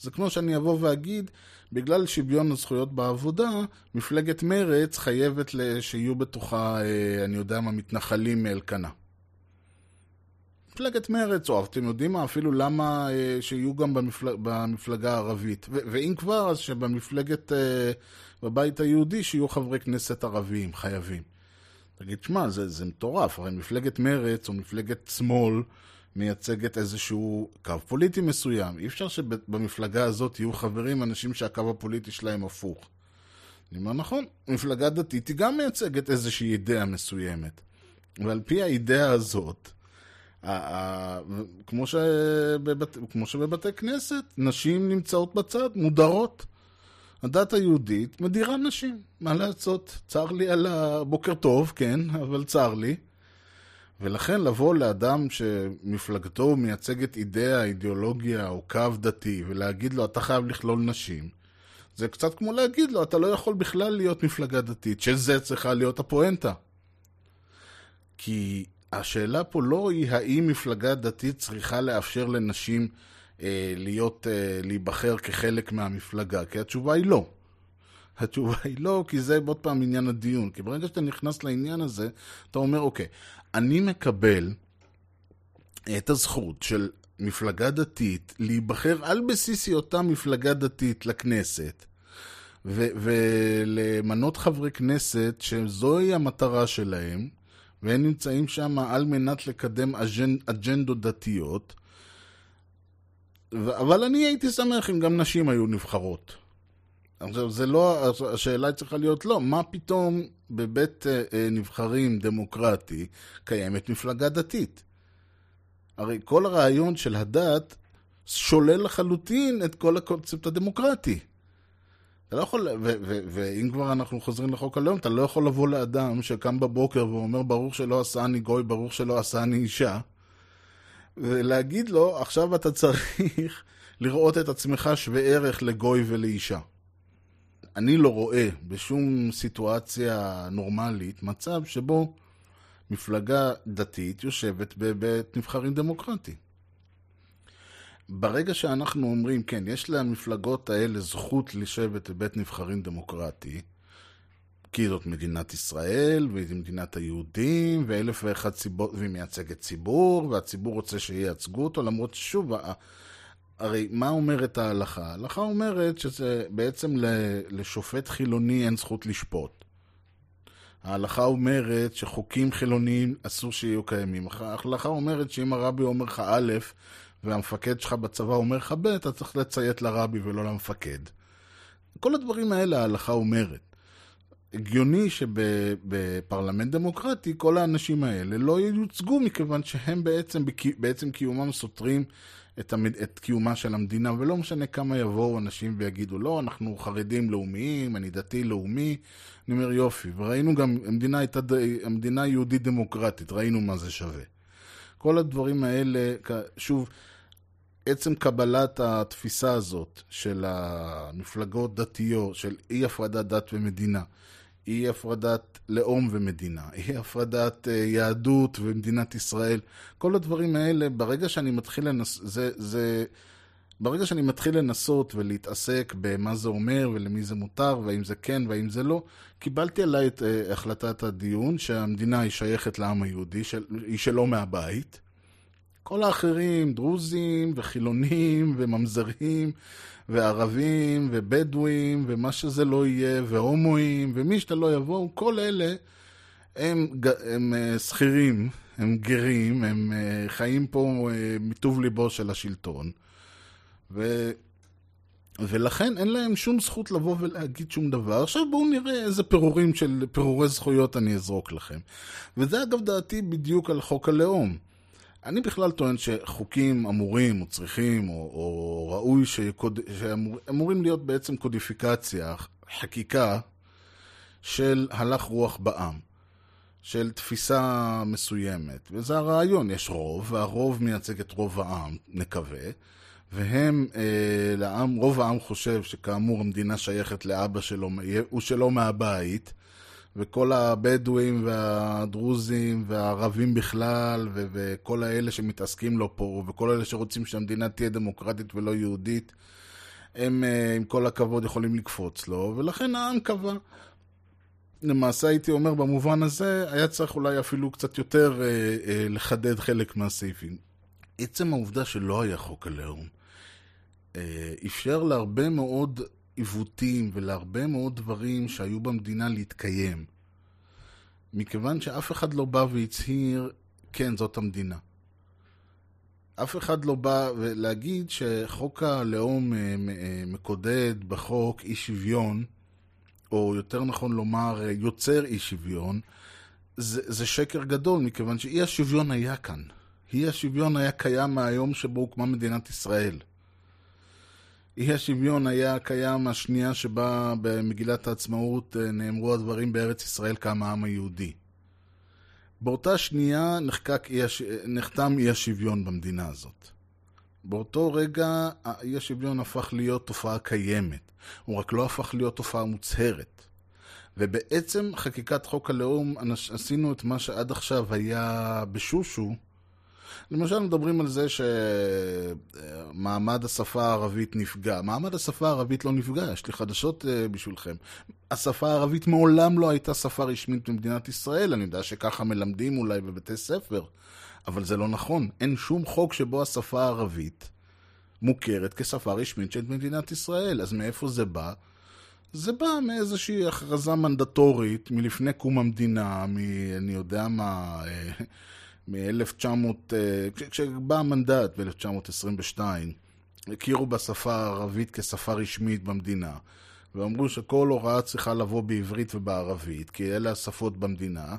זה כמו שאני אבוא ואגיד, בגלל שוויון הזכויות בעבודה, מפלגת מרץ חייבת שיהיו בתוכה, אה, אני יודע מה, מתנחלים מאלקנה. מפלגת מרץ, או אתם יודעים מה, אפילו למה שיהיו גם במפלג, במפלגה הערבית. ו- ואם כבר, אז שבמפלגת, בבית היהודי, שיהיו חברי כנסת ערביים, חייבים. תגיד, שמע, זה, זה מטורף, הרי מפלגת מרץ או מפלגת שמאל מייצגת איזשהו קו פוליטי מסוים. אי אפשר שבמפלגה הזאת יהיו חברים אנשים שהקו הפוליטי שלהם הפוך. אני אומר, נכון, מפלגה דתית היא גם מייצגת איזושהי אידאה מסוימת. ועל פי האידאה הזאת, כמו, שבבת, כמו שבבתי כנסת, נשים נמצאות בצד, מודרות. הדת היהודית מדירה נשים, מה לעשות? צר לי על הבוקר טוב, כן, אבל צר לי. ולכן לבוא לאדם שמפלגתו מייצגת אידאה, אידיאולוגיה או קו דתי, ולהגיד לו, אתה חייב לכלול נשים, זה קצת כמו להגיד לו, אתה לא יכול בכלל להיות מפלגה דתית, שזה צריכה להיות הפואנטה. כי השאלה פה לא היא האם מפלגה דתית צריכה לאפשר לנשים להיות, אה, להיבחר כחלק מהמפלגה, כי התשובה היא לא. התשובה היא לא, כי זה עוד פעם עניין הדיון. כי ברגע שאתה נכנס לעניין הזה, אתה אומר, אוקיי, אני מקבל את הזכות של מפלגה דתית להיבחר על בסיס היותה מפלגה דתית לכנסת, ו- ולמנות חברי כנסת שזוהי המטרה שלהם, והם נמצאים שם על מנת לקדם אג'נ- אג'נדות דתיות, אבל אני הייתי שמח אם גם נשים היו נבחרות. עכשיו, זה לא, השאלה צריכה להיות לא, מה פתאום בבית אה, אה, נבחרים דמוקרטי קיימת מפלגה דתית? הרי כל הרעיון של הדת שולל לחלוטין את כל הקונספט הדמוקרטי. אתה לא יכול, ואם כבר אנחנו חוזרים לחוק הלאום, אתה לא יכול לבוא לאדם שקם בבוקר ואומר ברוך שלא עשני גוי, ברוך שלא עשני אישה, ולהגיד לו, עכשיו אתה צריך (laughs) לראות את עצמך שווה ערך לגוי ולאישה. אני לא רואה בשום סיטואציה נורמלית מצב שבו מפלגה דתית יושבת בבית נבחרים דמוקרטי. ברגע שאנחנו אומרים, כן, יש למפלגות האלה זכות לשבת בבית נבחרים דמוקרטי, כי זאת מדינת ישראל, והיא מדינת היהודים, ואלף ואחת סיבות, והיא מייצגת ציבור, והציבור רוצה שייצגו אותו, למרות ששוב, הרי מה אומרת ההלכה? ההלכה אומרת שזה בעצם לשופט חילוני אין זכות לשפוט. ההלכה אומרת שחוקים חילוניים אסור שיהיו קיימים. ההלכה אומרת שאם הרבי אומר לך א' והמפקד שלך בצבא אומר לך ב', אתה צריך לציית לרבי ולא למפקד. כל הדברים האלה ההלכה אומרת. הגיוני שבפרלמנט דמוקרטי כל האנשים האלה לא ייוצגו מכיוון שהם בעצם, בעצם קיומם סותרים את, המד... את קיומה של המדינה, ולא משנה כמה יבואו אנשים ויגידו, לא, אנחנו חרדים לאומיים, אני דתי לאומי. אני אומר, יופי, וראינו גם, המדינה הייתה, המדינה יהודית דמוקרטית, ראינו מה זה שווה. כל הדברים האלה, שוב, עצם קבלת התפיסה הזאת של המפלגות דתיות, של אי הפרדת דת ומדינה, אי הפרדת לאום ומדינה, אי הפרדת יהדות ומדינת ישראל, כל הדברים האלה, ברגע שאני מתחיל לנס... זה, זה... ברגע שאני מתחיל לנסות ולהתעסק במה זה אומר ולמי זה מותר והאם זה כן והאם זה לא, קיבלתי עליי את uh, החלטת הדיון שהמדינה היא שייכת לעם היהודי, של... היא שלו מהבית. כל האחרים, דרוזים וחילונים וממזרים וערבים ובדואים ומה שזה לא יהיה והומואים ומי שאתה לא יבואו, כל אלה הם, הם שכירים, הם גרים, הם חיים פה מטוב ליבו של השלטון. ו... ולכן אין להם שום זכות לבוא ולהגיד שום דבר. עכשיו בואו נראה איזה פירורים של פירורי זכויות אני אזרוק לכם. וזה אגב דעתי בדיוק על חוק הלאום. אני בכלל טוען שחוקים אמורים או צריכים או, או ראוי שקוד... שאמורים להיות בעצם קודיפיקציה, חקיקה של הלך רוח בעם, של תפיסה מסוימת. וזה הרעיון, יש רוב, והרוב מייצג את רוב העם, נקווה. והם, אה, לעם, רוב העם חושב שכאמור המדינה שייכת לאבא שלו, הוא שלו מהבית, וכל הבדואים והדרוזים והערבים בכלל, ו- וכל האלה שמתעסקים לו פה, וכל אלה שרוצים שהמדינה תהיה דמוקרטית ולא יהודית, הם אה, עם כל הכבוד יכולים לקפוץ לו, ולכן העם קבע. למעשה הייתי אומר במובן הזה, היה צריך אולי אפילו קצת יותר אה, אה, לחדד חלק מהסעיפים. עצם העובדה שלא היה חוק הלאום, אפשר להרבה מאוד עיוותים ולהרבה מאוד דברים שהיו במדינה להתקיים. מכיוון שאף אחד לא בא והצהיר, כן, זאת המדינה. אף אחד לא בא להגיד שחוק הלאום מקודד בחוק אי שוויון, או יותר נכון לומר, יוצר אי שוויון, זה, זה שקר גדול, מכיוון שאי השוויון היה כאן. אי השוויון היה קיים מהיום שבו הוקמה מדינת ישראל. אי השוויון היה קיים השנייה שבה במגילת העצמאות נאמרו הדברים בארץ ישראל קם העם היהודי. באותה שנייה נחקק אי הש... נחתם אי השוויון במדינה הזאת. באותו רגע האי השוויון הפך להיות תופעה קיימת. הוא רק לא הפך להיות תופעה מוצהרת. ובעצם חקיקת חוק הלאום, עשינו את מה שעד עכשיו היה בשושו. למשל מדברים על זה שמעמד השפה הערבית נפגע. מעמד השפה הערבית לא נפגע, יש לי חדשות אה, בשבילכם. השפה הערבית מעולם לא הייתה שפה רשמית במדינת ישראל, אני יודע שככה מלמדים אולי בבתי ספר, אבל זה לא נכון. אין שום חוק שבו השפה הערבית מוכרת כשפה רשמית של מדינת ישראל. אז מאיפה זה בא? זה בא מאיזושהי הכרזה מנדטורית מלפני קום המדינה, מ... אני יודע מה, אה, מ-1900, כשבא המנדט ב-1922, הכירו בשפה הערבית כשפה רשמית במדינה, ואמרו שכל הוראה צריכה לבוא בעברית ובערבית, כי אלה השפות במדינה.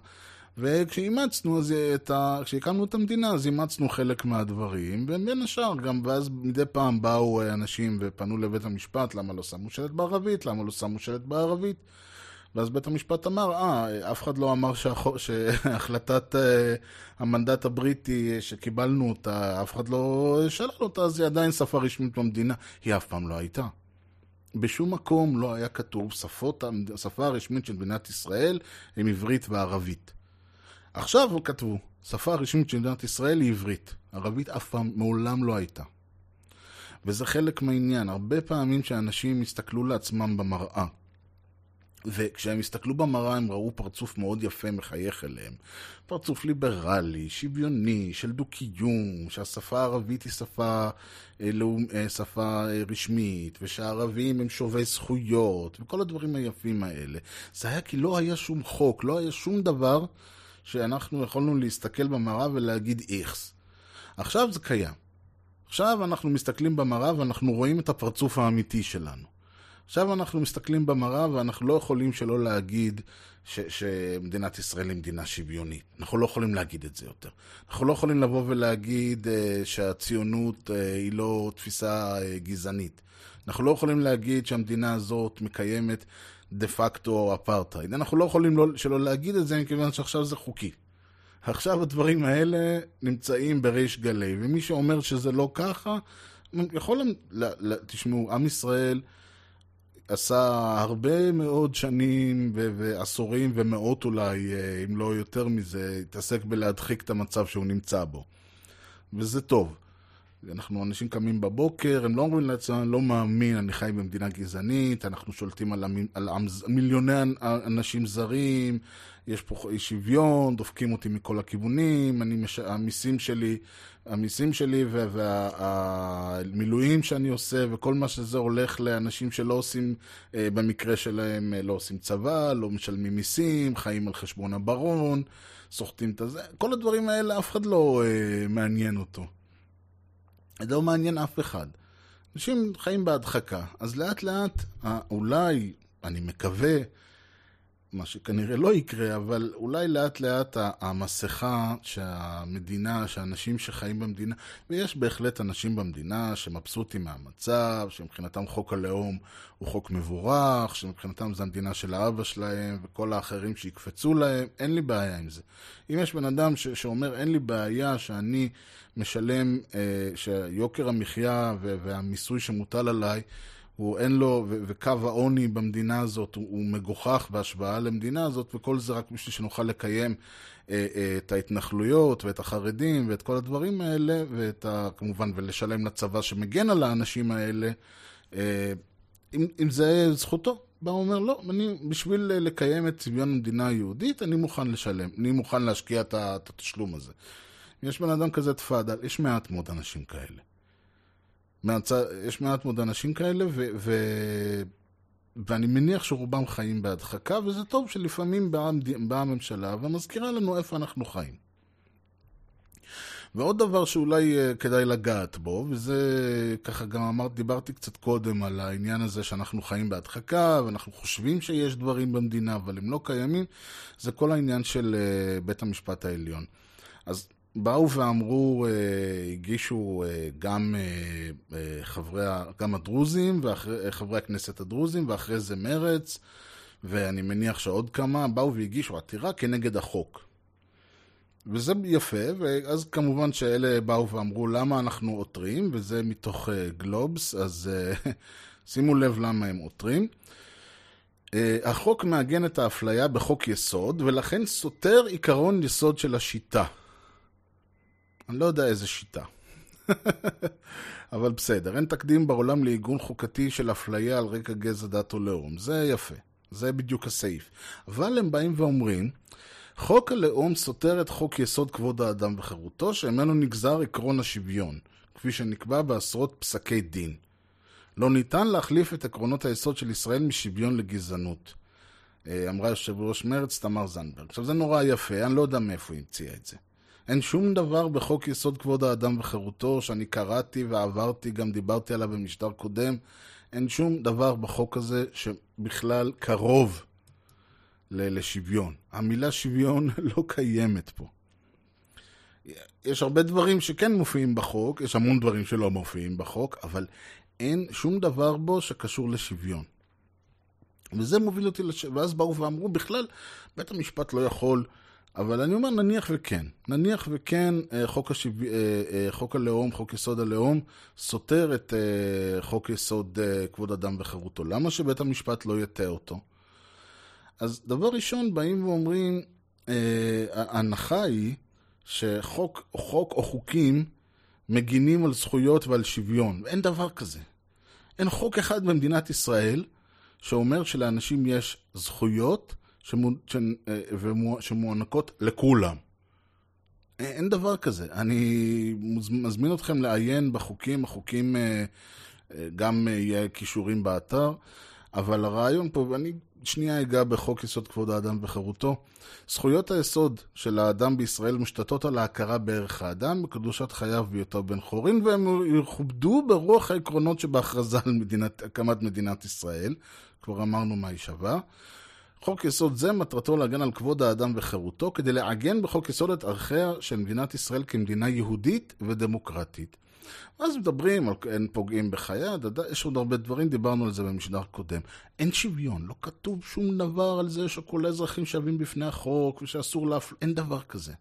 וכשאימצנו, אז את ה... כשהקמנו את המדינה, אז אימצנו חלק מהדברים, ובין השאר גם, ואז מדי פעם באו אה, אנשים ופנו לבית המשפט, למה לא שמו שלט בערבית, למה לא שמו שלט בערבית, ואז בית המשפט אמר, אה, אף אחד לא אמר שהחו... שהחלטת אה, המנדט הבריטי שקיבלנו אותה, אף אחד לא שלל אותה, אז היא עדיין שפה רשמית במדינה, היא אף פעם לא הייתה. בשום מקום לא היה כתוב שפות, השפה הרשמית של מדינת ישראל הם עברית וערבית. עכשיו כתבו, שפה הרשמית של מדינת ישראל היא עברית. ערבית אף פעם, מעולם לא הייתה. וזה חלק מהעניין. הרבה פעמים שאנשים הסתכלו לעצמם במראה, וכשהם הסתכלו במראה הם ראו פרצוף מאוד יפה מחייך אליהם. פרצוף ליברלי, שוויוני, של דו-קיום, שהשפה הערבית היא שפה, אה, אה, שפה אה, רשמית, ושהערבים הם שווי זכויות, וכל הדברים היפים האלה. זה היה כי לא היה שום חוק, לא היה שום דבר שאנחנו יכולנו להסתכל במראה ולהגיד איכס. עכשיו זה קיים. עכשיו אנחנו מסתכלים במראה ואנחנו רואים את הפרצוף האמיתי שלנו. עכשיו אנחנו מסתכלים במראה ואנחנו לא יכולים שלא להגיד ש- שמדינת ישראל היא מדינה שוויונית. אנחנו לא יכולים להגיד את זה יותר. אנחנו לא יכולים לבוא ולהגיד uh, שהציונות uh, היא לא תפיסה uh, גזענית. אנחנו לא יכולים להגיד שהמדינה הזאת מקיימת דה פקטו אפרטהייד. אנחנו לא יכולים לא, שלא להגיד את זה מכיוון שעכשיו זה חוקי. עכשיו הדברים האלה נמצאים בריש גלי, ומי שאומר שזה לא ככה, יכול... ל- ל- תשמעו, עם ישראל עשה הרבה מאוד שנים ו- ועשורים ומאות אולי, אה, אם לא יותר מזה, התעסק בלהדחיק את המצב שהוא נמצא בו. וזה טוב. אנחנו אנשים קמים בבוקר, הם לא אומרים לעצמם, אני לא מאמין, אני חי במדינה גזענית, אנחנו שולטים על, המ, על המ, מיליוני אנשים זרים, יש פה אי שוויון, דופקים אותי מכל הכיוונים, אני מש... המיסים שלי, המיסים שלי והמילואים שאני עושה וכל מה שזה הולך לאנשים שלא עושים, אה, במקרה שלהם, אה, לא עושים צבא, לא משלמים מיסים, חיים על חשבון הברון, סוחטים את הזה, כל הדברים האלה אף אחד לא אה, מעניין אותו. לא מעניין אף אחד. אנשים חיים בהדחקה, אז לאט לאט, אולי, אני מקווה, מה שכנראה לא יקרה, אבל אולי לאט לאט המסכה שהמדינה, שהאנשים שחיים במדינה, ויש בהחלט אנשים במדינה שמבסוטים מהמצב, שמבחינתם חוק הלאום הוא חוק מבורך, שמבחינתם זה המדינה של האבא שלהם, וכל האחרים שיקפצו להם, אין לי בעיה עם זה. אם יש בן אדם ש- שאומר, אין לי בעיה שאני משלם, אה, שיוקר המחיה והמיסוי שמוטל עליי, הוא אין לו, ו- וקו העוני במדינה הזאת הוא, הוא מגוחך בהשוואה למדינה הזאת, וכל זה רק בשביל שנוכל לקיים אה, אה, את ההתנחלויות ואת החרדים ואת כל הדברים האלה, ואת ה, כמובן, ולשלם לצבא שמגן על האנשים האלה, אה, אם, אם זה זכותו. בא ואומר, לא, אני, בשביל לקיים את צביון המדינה היהודית, אני מוכן לשלם, אני מוכן להשקיע את התשלום הזה. יש בן אדם כזה תפאדל, יש מעט מאוד אנשים כאלה. מהצ... יש מעט מאוד אנשים כאלה, ו... ו... ואני מניח שרובם חיים בהדחקה, וזה טוב שלפעמים באה, באה הממשלה ומזכירה לנו איפה אנחנו חיים. ועוד דבר שאולי uh, כדאי לגעת בו, וזה ככה גם אמרת, דיברתי קצת קודם על העניין הזה שאנחנו חיים בהדחקה, ואנחנו חושבים שיש דברים במדינה, אבל הם לא קיימים, זה כל העניין של uh, בית המשפט העליון. אז באו ואמרו, הגישו גם חברי, גם הדרוזים, וחברי הכנסת הדרוזים, ואחרי זה מרץ, ואני מניח שעוד כמה, באו והגישו עתירה כנגד החוק. וזה יפה, ואז כמובן שאלה באו ואמרו למה אנחנו עותרים, וזה מתוך אה, גלובס, אז אה, (laughs) שימו לב למה הם עותרים. אה, החוק מעגן את האפליה בחוק יסוד, ולכן סותר עיקרון יסוד של השיטה. אני לא יודע איזה שיטה. אבל בסדר, אין תקדים בעולם לעיגון חוקתי של אפליה על רקע גזע, דת או לאום. זה יפה, זה בדיוק הסעיף. אבל הם באים ואומרים, חוק הלאום סותר את חוק יסוד כבוד האדם וחירותו, שממנו נגזר עקרון השוויון, כפי שנקבע בעשרות פסקי דין. לא ניתן להחליף את עקרונות היסוד של ישראל משוויון לגזענות. אה, אמרה יושב ראש מרצ תמר זנדברג. עכשיו זה נורא יפה, אני לא יודע מאיפה היא המציאה את זה. אין שום דבר בחוק יסוד כבוד האדם וחירותו שאני קראתי ועברתי, גם דיברתי עליו במשטר קודם. אין שום דבר בחוק הזה שבכלל קרוב ל- לשוויון. המילה שוויון (laughs) לא קיימת פה. יש הרבה דברים שכן מופיעים בחוק, יש המון דברים שלא מופיעים בחוק, אבל אין שום דבר בו שקשור לשוויון. וזה מוביל אותי, לש... ואז באו ואמרו, בכלל, בית המשפט לא יכול, אבל אני אומר, נניח וכן. נניח וכן, אה, חוק, השו... אה, אה, חוק הלאום, חוק יסוד הלאום, סותר את חוק יסוד כבוד אדם וחירותו. למה שבית המשפט לא יטעה אותו? אז דבר ראשון, באים ואומרים, ההנחה היא שחוק חוק או חוקים מגינים על זכויות ועל שוויון. אין דבר כזה. אין חוק אחד במדינת ישראל שאומר שלאנשים יש זכויות ש, שמוענקות לכולם. אין דבר כזה. אני מזמין אתכם לעיין בחוקים, החוקים אה, אה, גם יהיה כישורים באתר, אבל הרעיון פה, ואני שנייה אגע בחוק יסוד כבוד האדם וחירותו. זכויות היסוד של האדם בישראל מושתתות על ההכרה בערך האדם, בקדושת חייו בהיותו בן חורין, והם יכובדו ברוח העקרונות שבהכרזה על מדינת, הקמת מדינת ישראל. כבר אמרנו מה היא שווה. חוק יסוד זה מטרתו להגן על כבוד האדם וחירותו, כדי לעגן בחוק יסוד את ערכיה של מדינת ישראל כמדינה יהודית ודמוקרטית. אז מדברים על אין פוגעים בחיי הדדה, יש עוד הרבה דברים, דיברנו על זה במשדר קודם. אין שוויון, לא כתוב שום דבר על זה שכל האזרחים שווים בפני החוק ושאסור להפל... אין דבר כזה.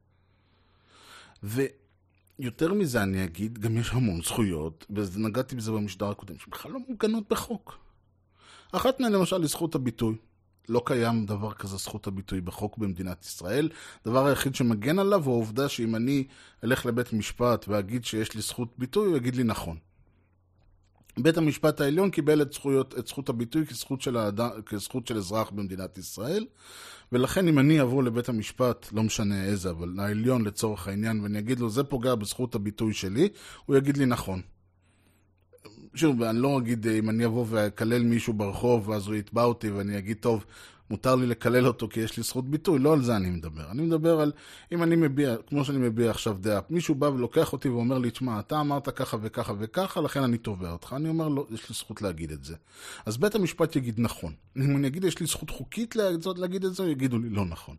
ויותר מזה אני אגיד, גם יש המון זכויות, ונגעתי בזה במשדר הקודם, שבכלל לא מוגנות בחוק. אחת מהן למשל היא זכות הביטוי. לא קיים דבר כזה זכות הביטוי בחוק במדינת ישראל. הדבר היחיד שמגן עליו הוא העובדה שאם אני אלך לבית משפט ואגיד שיש לי זכות ביטוי, הוא יגיד לי נכון. בית המשפט העליון קיבל את, זכויות, את זכות הביטוי כזכות של, האדם, כזכות של אזרח במדינת ישראל, ולכן אם אני אבוא לבית המשפט, לא משנה איזה, אבל העליון לצורך העניין, ואני אגיד לו, זה פוגע בזכות הביטוי שלי, הוא יגיד לי נכון. שוב, אני לא אגיד, אם אני אבוא ואקלל מישהו ברחוב, ואז הוא יתבע אותי, ואני אגיד, טוב, מותר לי לקלל אותו כי יש לי זכות ביטוי, לא על זה אני מדבר. אני מדבר על, אם אני מביע, כמו שאני מביע עכשיו דעה, מישהו בא ולוקח אותי ואומר לי, תשמע, אתה אמרת ככה וככה וככה, לכן אני תובע אותך. אני אומר, לא, יש לי זכות להגיד את זה. אז בית המשפט יגיד נכון. אם אני אגיד, יש לי זכות חוקית להגיד את זה, יגידו לי, לא נכון.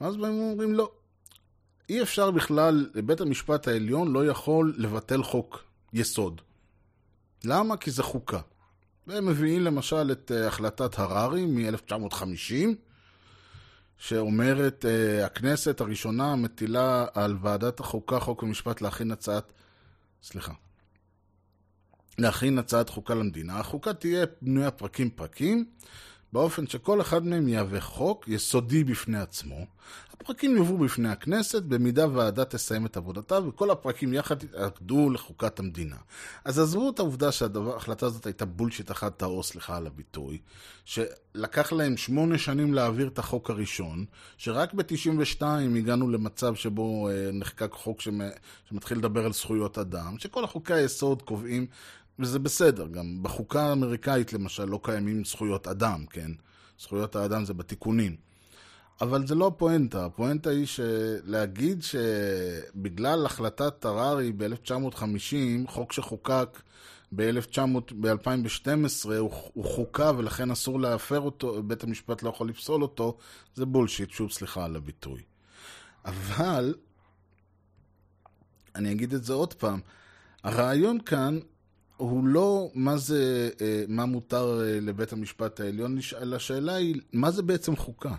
ואז הם אומרים, לא. אי אפשר בכלל, בית המשפט העליון לא יכול לבטל חוק יסוד. למה? כי זה חוקה. והם מביאים למשל את uh, החלטת הררי מ-1950, שאומרת uh, הכנסת הראשונה מטילה על ועדת החוקה, חוק ומשפט להכין הצעת... סליחה. להכין הצעת חוקה למדינה. החוקה תהיה בנויה פרקים פרקים, באופן שכל אחד מהם יהווה חוק יסודי בפני עצמו. הפרקים יובאו בפני הכנסת במידה ועדה תסיים את עבודתה, וכל הפרקים יחד יתאגדו לחוקת המדינה. אז עזבו את העובדה שההחלטה הזאת הייתה בולשיט אחת טהור, סליחה על הביטוי, שלקח להם שמונה שנים להעביר את החוק הראשון, שרק ב-92 הגענו למצב שבו אה, נחקק חוק שמתחיל לדבר על זכויות אדם, שכל החוקי היסוד קובעים וזה בסדר, גם בחוקה האמריקאית למשל לא קיימים זכויות אדם, כן? זכויות האדם זה בתיקונים. אבל זה לא הפואנטה, הפואנטה היא להגיד שבגלל החלטת הררי ב-1950, חוק שחוקק ב-2012 הוא, הוא חוקה ולכן אסור להפר אותו, בית המשפט לא יכול לפסול אותו, זה בולשיט, שוב סליחה על הביטוי. אבל, אני אגיד את זה עוד פעם, הרעיון כאן הוא לא מה זה, אה, מה מותר אה, לבית המשפט העליון, אלא השאלה היא, מה זה בעצם חוקה?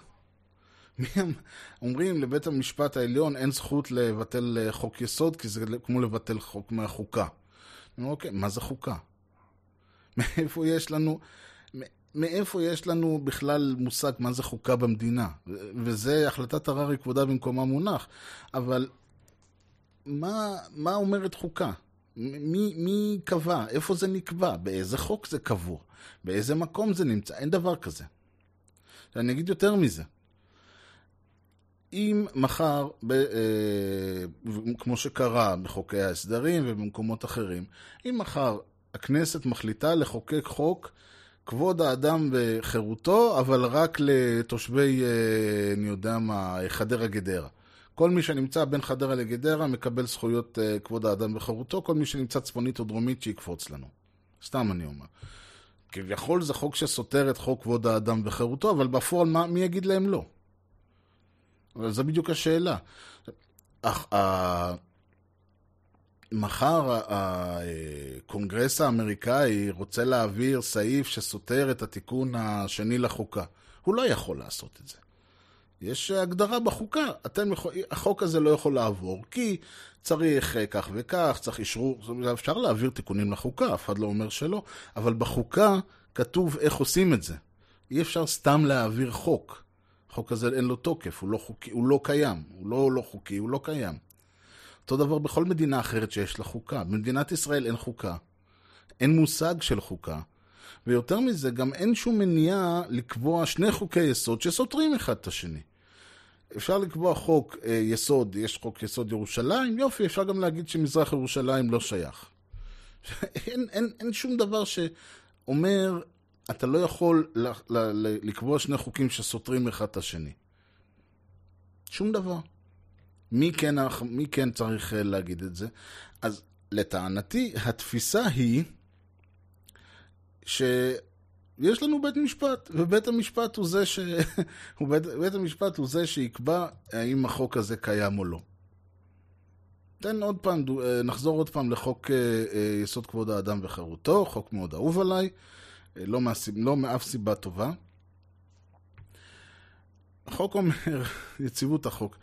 (laughs) אמ- אומרים לבית המשפט העליון אין זכות לבטל אה, חוק יסוד, כי זה כמו לבטל חוק מהחוקה. אוקיי, מה זה חוקה? (laughs) מאיפה יש לנו... מאיפה יש לנו בכלל מושג מה זה חוקה במדינה? וזה החלטת הררי כבודה במקומה מונח. אבל מה, מה אומרת חוקה? מ- מי, קבע? איפה זה נקבע? באיזה חוק זה קבוע? באיזה מקום זה נמצא? אין דבר כזה. אני אגיד יותר מזה. אם מחר, ב, אה, כמו שקרה בחוקי ההסדרים ובמקומות אחרים, אם מחר הכנסת מחליטה לחוקק חוק כבוד האדם וחירותו, אבל רק לתושבי, אה, אני יודע מה, חדרה גדרה. כל מי שנמצא בין חדרה לגדרה מקבל זכויות אה, כבוד האדם וחירותו, כל מי שנמצא צפונית או דרומית שיקפוץ לנו. סתם אני אומר. כביכול זה חוק שסותר את חוק כבוד האדם וחירותו, אבל בפועל מה, מי יגיד להם לא? אבל זו בדיוק השאלה. אך, ה... מחר הקונגרס האמריקאי רוצה להעביר סעיף שסותר את התיקון השני לחוקה. הוא לא יכול לעשות את זה. יש הגדרה בחוקה, אתם יכול, החוק הזה לא יכול לעבור, כי צריך אה, כך וכך, צריך אישרו, זאת אומרת, אפשר להעביר תיקונים לחוקה, אף אחד לא אומר שלא, אבל בחוקה כתוב איך עושים את זה. אי אפשר סתם להעביר חוק. החוק הזה אין לו תוקף, הוא לא, חוקי, הוא לא קיים, הוא לא לא חוקי, הוא לא קיים. אותו דבר בכל מדינה אחרת שיש לה חוקה. במדינת ישראל אין חוקה. אין מושג של חוקה. ויותר מזה, גם אין שום מניעה לקבוע שני חוקי יסוד שסותרים אחד את השני. אפשר לקבוע חוק אה, יסוד, יש חוק יסוד ירושלים, יופי, אפשר גם להגיד שמזרח ירושלים לא שייך. (laughs) אין, אין, אין שום דבר שאומר, אתה לא יכול ל, ל, ל, לקבוע שני חוקים שסותרים אחד את השני. שום דבר. מי כן, מי כן צריך אה, להגיד את זה? אז לטענתי, התפיסה היא שיש לנו בית משפט, ובית המשפט הוא זה ש... (laughs) בית, בית המשפט הוא זה שיקבע האם החוק הזה קיים או לא. תן עוד פעם, אה, נחזור עוד פעם לחוק אה, יסוד כבוד האדם וחירותו, חוק מאוד אהוב עליי, לא, מהסיב, לא מאף סיבה טובה. החוק אומר, (laughs) יציבות החוק.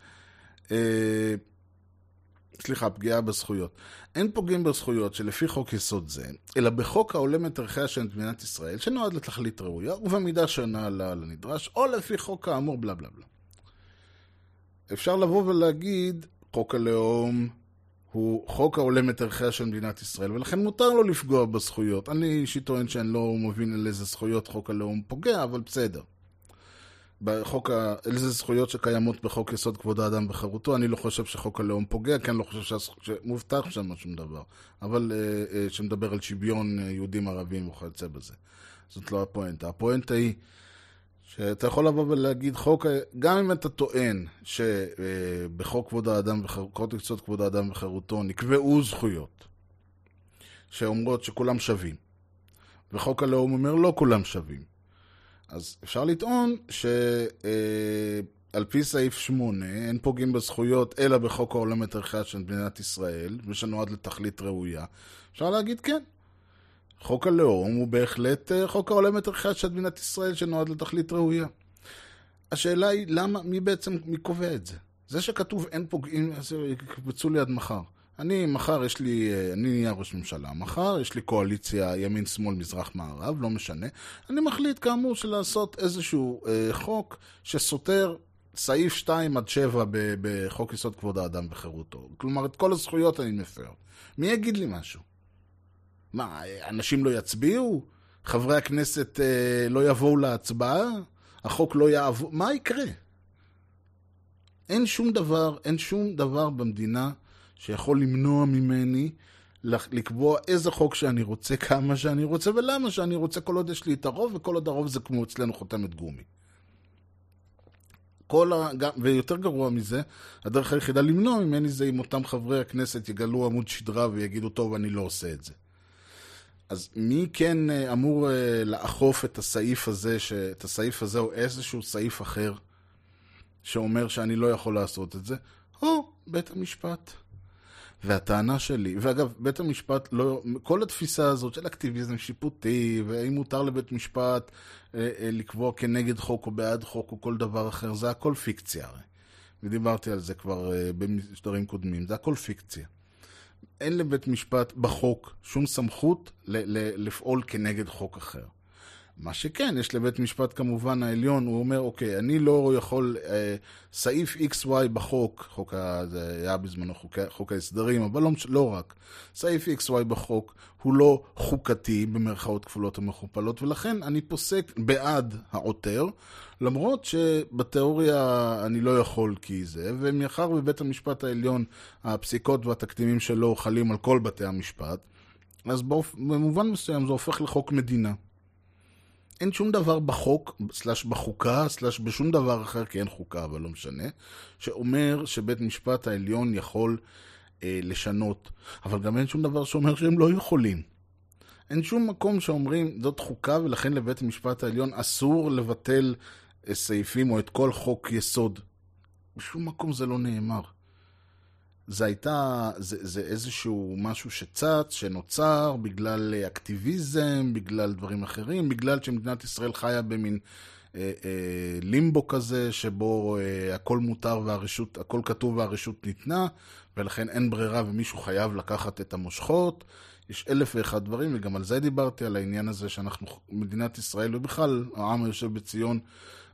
סליחה, פגיעה בזכויות. אין פוגעים בזכויות שלפי חוק יסוד זה, אלא בחוק ההולם את ערכיה של מדינת ישראל, שנועד לתכלית ראויה, ובמידה שאינה לנדרש, או לפי חוק האמור, בלה בלה בלה. אפשר לבוא ולהגיד, חוק הלאום הוא חוק ההולם את ערכיה של מדינת ישראל, ולכן מותר לו לפגוע בזכויות. אני אישית טוען שאני לא מבין על איזה זכויות חוק הלאום פוגע, אבל בסדר. בחוק ה... איזה זכויות שקיימות בחוק יסוד כבוד האדם וחירותו, אני לא חושב שחוק הלאום פוגע, כי אני לא חושב שמובטח שם שום דבר. אבל uh, uh, שמדבר על שוויון uh, יהודים ערבים וכיוצא בזה. זאת לא הפואנטה. הפואנטה היא שאתה יכול לבוא ולהגיד חוק, גם אם אתה טוען שבחוק כבוד האדם וחירותו, יסוד כבוד האדם וחירותו נקבעו זכויות שאומרות שכולם שווים, וחוק הלאום אומר לא כולם שווים. אז אפשר לטעון שעל פי סעיף 8 אין פוגעים בזכויות אלא בחוק העולם ערכיה של מדינת ישראל, ושנועד לתכלית ראויה. אפשר להגיד כן. חוק הלאום הוא בהחלט חוק העולם ערכיה של מדינת ישראל שנועד לתכלית ראויה. השאלה היא למה, מי בעצם, מי קובע את זה? זה שכתוב אין פוגעים, אז יקבצו לי עד מחר. אני, מחר יש לי, אני נהיה ראש ממשלה, מחר יש לי קואליציה ימין, שמאל, מזרח, מערב, לא משנה. אני מחליט כאמור של לעשות איזשהו אה, חוק שסותר סעיף 2 עד 7 בחוק יסוד כבוד האדם וחירותו. כלומר, את כל הזכויות אני מפר. מי יגיד לי משהו? מה, אנשים לא יצביעו? חברי הכנסת אה, לא יבואו להצבעה? החוק לא יעבור? מה יקרה? אין שום דבר, אין שום דבר במדינה שיכול למנוע ממני לקבוע איזה חוק שאני רוצה, כמה שאני רוצה ולמה שאני רוצה, כל עוד יש לי את הרוב, וכל עוד הרוב זה כמו אצלנו חותמת גומי. כל ה... ויותר גרוע מזה, הדרך היחידה למנוע ממני זה אם אותם חברי הכנסת יגלו עמוד שדרה ויגידו, טוב, אני לא עושה את זה. אז מי כן אמור לאכוף את הסעיף הזה, ש... את הסעיף הזה או איזשהו סעיף אחר שאומר שאני לא יכול לעשות את זה? או בית המשפט. והטענה שלי, ואגב, בית המשפט לא, כל התפיסה הזאת של אקטיביזם שיפוטי, והאם מותר לבית משפט אה, אה, לקבוע כנגד חוק או בעד חוק או כל דבר אחר, זה הכל פיקציה הרי. ודיברתי על זה כבר אה, במשדרים קודמים, זה הכל פיקציה. אין לבית משפט בחוק שום סמכות ל- ל- לפעול כנגד חוק אחר. מה שכן, יש לבית משפט כמובן העליון, הוא אומר, אוקיי, אני לא יכול, אה, סעיף XY בחוק, חוק ה... זה היה בזמנו חוק, חוק ההסדרים, אבל לא, לא רק, סעיף XY בחוק הוא לא חוקתי, במרכאות כפולות ומכופלות, ולכן אני פוסק בעד העותר, למרות שבתיאוריה אני לא יכול כי זה, ומאחר בבית המשפט העליון הפסיקות והתקדימים שלו חלים על כל בתי המשפט, אז באופ... במובן מסוים זה הופך לחוק מדינה. אין שום דבר בחוק, סלש בחוקה, סלש בשום דבר אחר, כי אין חוקה, אבל לא משנה, שאומר שבית משפט העליון יכול אה, לשנות. אבל גם אין שום דבר שאומר שהם לא יכולים. אין שום מקום שאומרים, זאת חוקה, ולכן לבית המשפט העליון אסור לבטל אה, סעיפים או את כל חוק יסוד. בשום מקום זה לא נאמר. זה הייתה, זה, זה איזשהו משהו שצץ, שנוצר בגלל אה, אקטיביזם, בגלל דברים אחרים, בגלל שמדינת ישראל חיה במין אה, אה, לימבו כזה, שבו אה, הכל מותר והרשות, הכל כתוב והרשות ניתנה, ולכן אין ברירה ומישהו חייב לקחת את המושכות. יש אלף ואחד דברים, וגם על זה דיברתי, על העניין הזה שאנחנו, מדינת ישראל, ובכלל העם היושב בציון,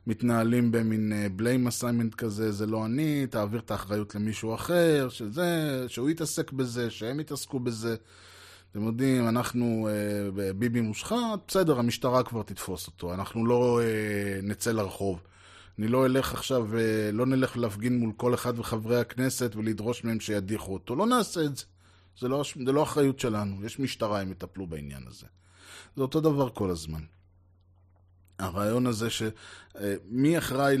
מתנהלים במין בליים uh, אסיימנט כזה, זה לא אני, תעביר את האחריות למישהו אחר, שזה, שהוא יתעסק בזה, שהם יתעסקו בזה. אתם יודעים, אנחנו uh, ביבי מושחת, בסדר, המשטרה כבר תתפוס אותו, אנחנו לא uh, נצא לרחוב. אני לא אלך עכשיו, uh, לא נלך להפגין מול כל אחד וחברי הכנסת ולדרוש מהם שידיחו אותו, לא נעשה את זה. זה לא, זה לא אחריות שלנו, יש משטרה, הם יטפלו בעניין הזה. זה אותו דבר כל הזמן. הרעיון הזה שמי אחראי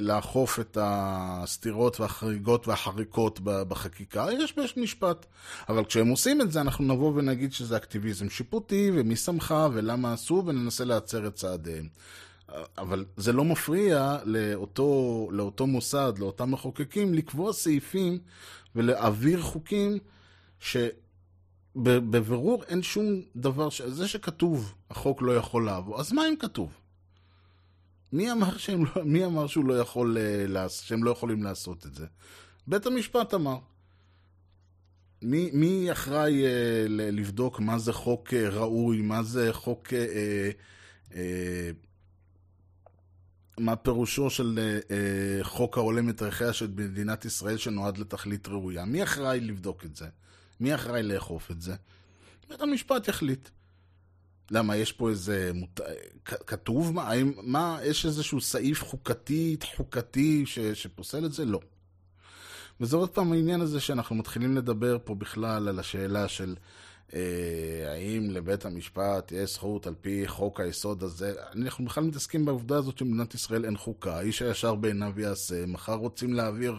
לאכוף את הסתירות והחריגות והחריקות בחקיקה? יש בית משפט. אבל כשהם עושים את זה, אנחנו נבוא ונגיד שזה אקטיביזם שיפוטי, ומי שמחה, ולמה עשו, וננסה להצר את צעדיהם. אבל זה לא מפריע לאותו, לאותו מוסד, לאותם מחוקקים, לקבוע סעיפים ולהעביר חוקים ש... בבירור אין שום דבר, ש... זה שכתוב, החוק לא יכול לעבור, אז מה אם כתוב? מי אמר, שהם לא, מי אמר שהוא לא יכול, uh, שהם לא יכולים לעשות את זה? בית המשפט אמר. מי, מי אחראי uh, לבדוק מה זה חוק uh, ראוי, מה זה חוק... Uh, uh, מה פירושו של uh, חוק ההולם את ערכיה של מדינת ישראל שנועד לתכלית ראויה? מי אחראי לבדוק את זה? מי אחראי לאכוף את זה? בית המשפט יחליט. למה, יש פה איזה... מות... כתוב מה? האם, מה, יש איזשהו סעיף חוקתי, חוקתי ש... שפוסל את זה? לא. וזה עוד פעם העניין הזה שאנחנו מתחילים לדבר פה בכלל על השאלה של אה, האם לבית המשפט יש זכות על פי חוק היסוד הזה. אנחנו בכלל מתעסקים בעובדה הזאת שבמדינת ישראל אין חוקה, איש הישר בעיניו יעשה, מחר רוצים להעביר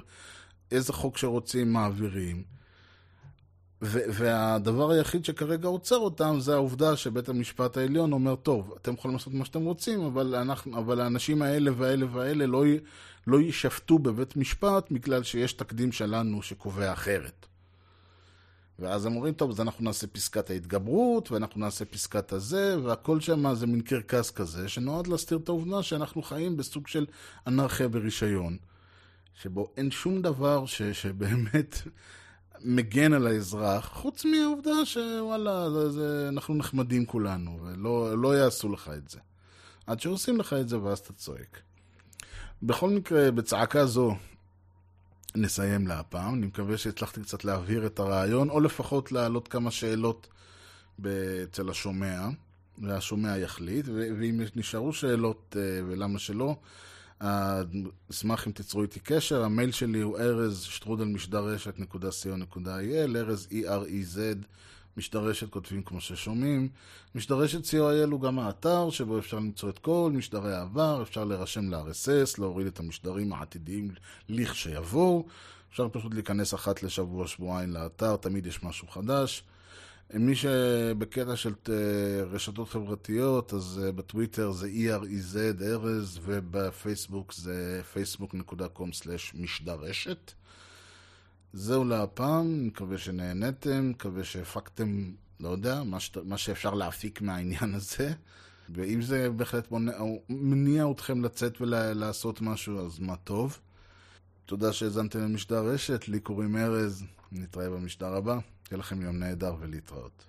איזה חוק שרוצים מעבירים. והדבר היחיד שכרגע עוצר אותם זה העובדה שבית המשפט העליון אומר, טוב, אתם יכולים לעשות מה שאתם רוצים, אבל, אנחנו, אבל האנשים האלה והאלה והאלה לא, לא יישפטו בבית משפט בגלל שיש תקדים שלנו שקובע אחרת. ואז הם אומרים, טוב, אז אנחנו נעשה פסקת ההתגברות, ואנחנו נעשה פסקת הזה, והכל שם זה מין קרקס כזה, שנועד להסתיר את העובדה שאנחנו חיים בסוג של אנרכיה ברישיון, שבו אין שום דבר ש, שבאמת מגן על האזרח, חוץ מהעובדה שוואלה, זה, זה, אנחנו נחמדים כולנו, ולא לא יעשו לך את זה. עד שעושים לך את זה ואז אתה צועק. בכל מקרה, בצעקה זו נסיים להפעם. אני מקווה שהצלחתי קצת להבהיר את הרעיון, או לפחות להעלות כמה שאלות אצל השומע, והשומע יחליט, ואם נשארו שאלות אה, ולמה שלא, אשמח אם תיצרו איתי קשר, המייל שלי הוא ארז שטרודל משדרשת.co.il, ארז E-R-E-Z, משדרשת כותבים כמו ששומעים. משדרשת co.il הוא גם האתר שבו אפשר למצוא את כל משדרי העבר, אפשר להירשם ל-RSS, להוריד את המשדרים העתידיים לכשיבואו. אפשר פשוט להיכנס אחת לשבוע, שבועיים לאתר, תמיד יש משהו חדש. מי שבקטע של אה, רשתות חברתיות, אז אה, בטוויטר זה EREZ ארז, ובפייסבוק זה facebook.com/משדרשת. זהו להפעם, מקווה שנהנתם, מקווה שהפקתם, לא יודע, מה, שת, מה שאפשר להפיק מהעניין הזה. ואם זה בהחלט מונע, מניע אתכם לצאת ולעשות משהו, אז מה טוב. תודה שהאזנתם למשדר רשת, לי קוראים ארז, נתראה במשדר הבא. שיהיה לכם יום נהדר ולהתראות.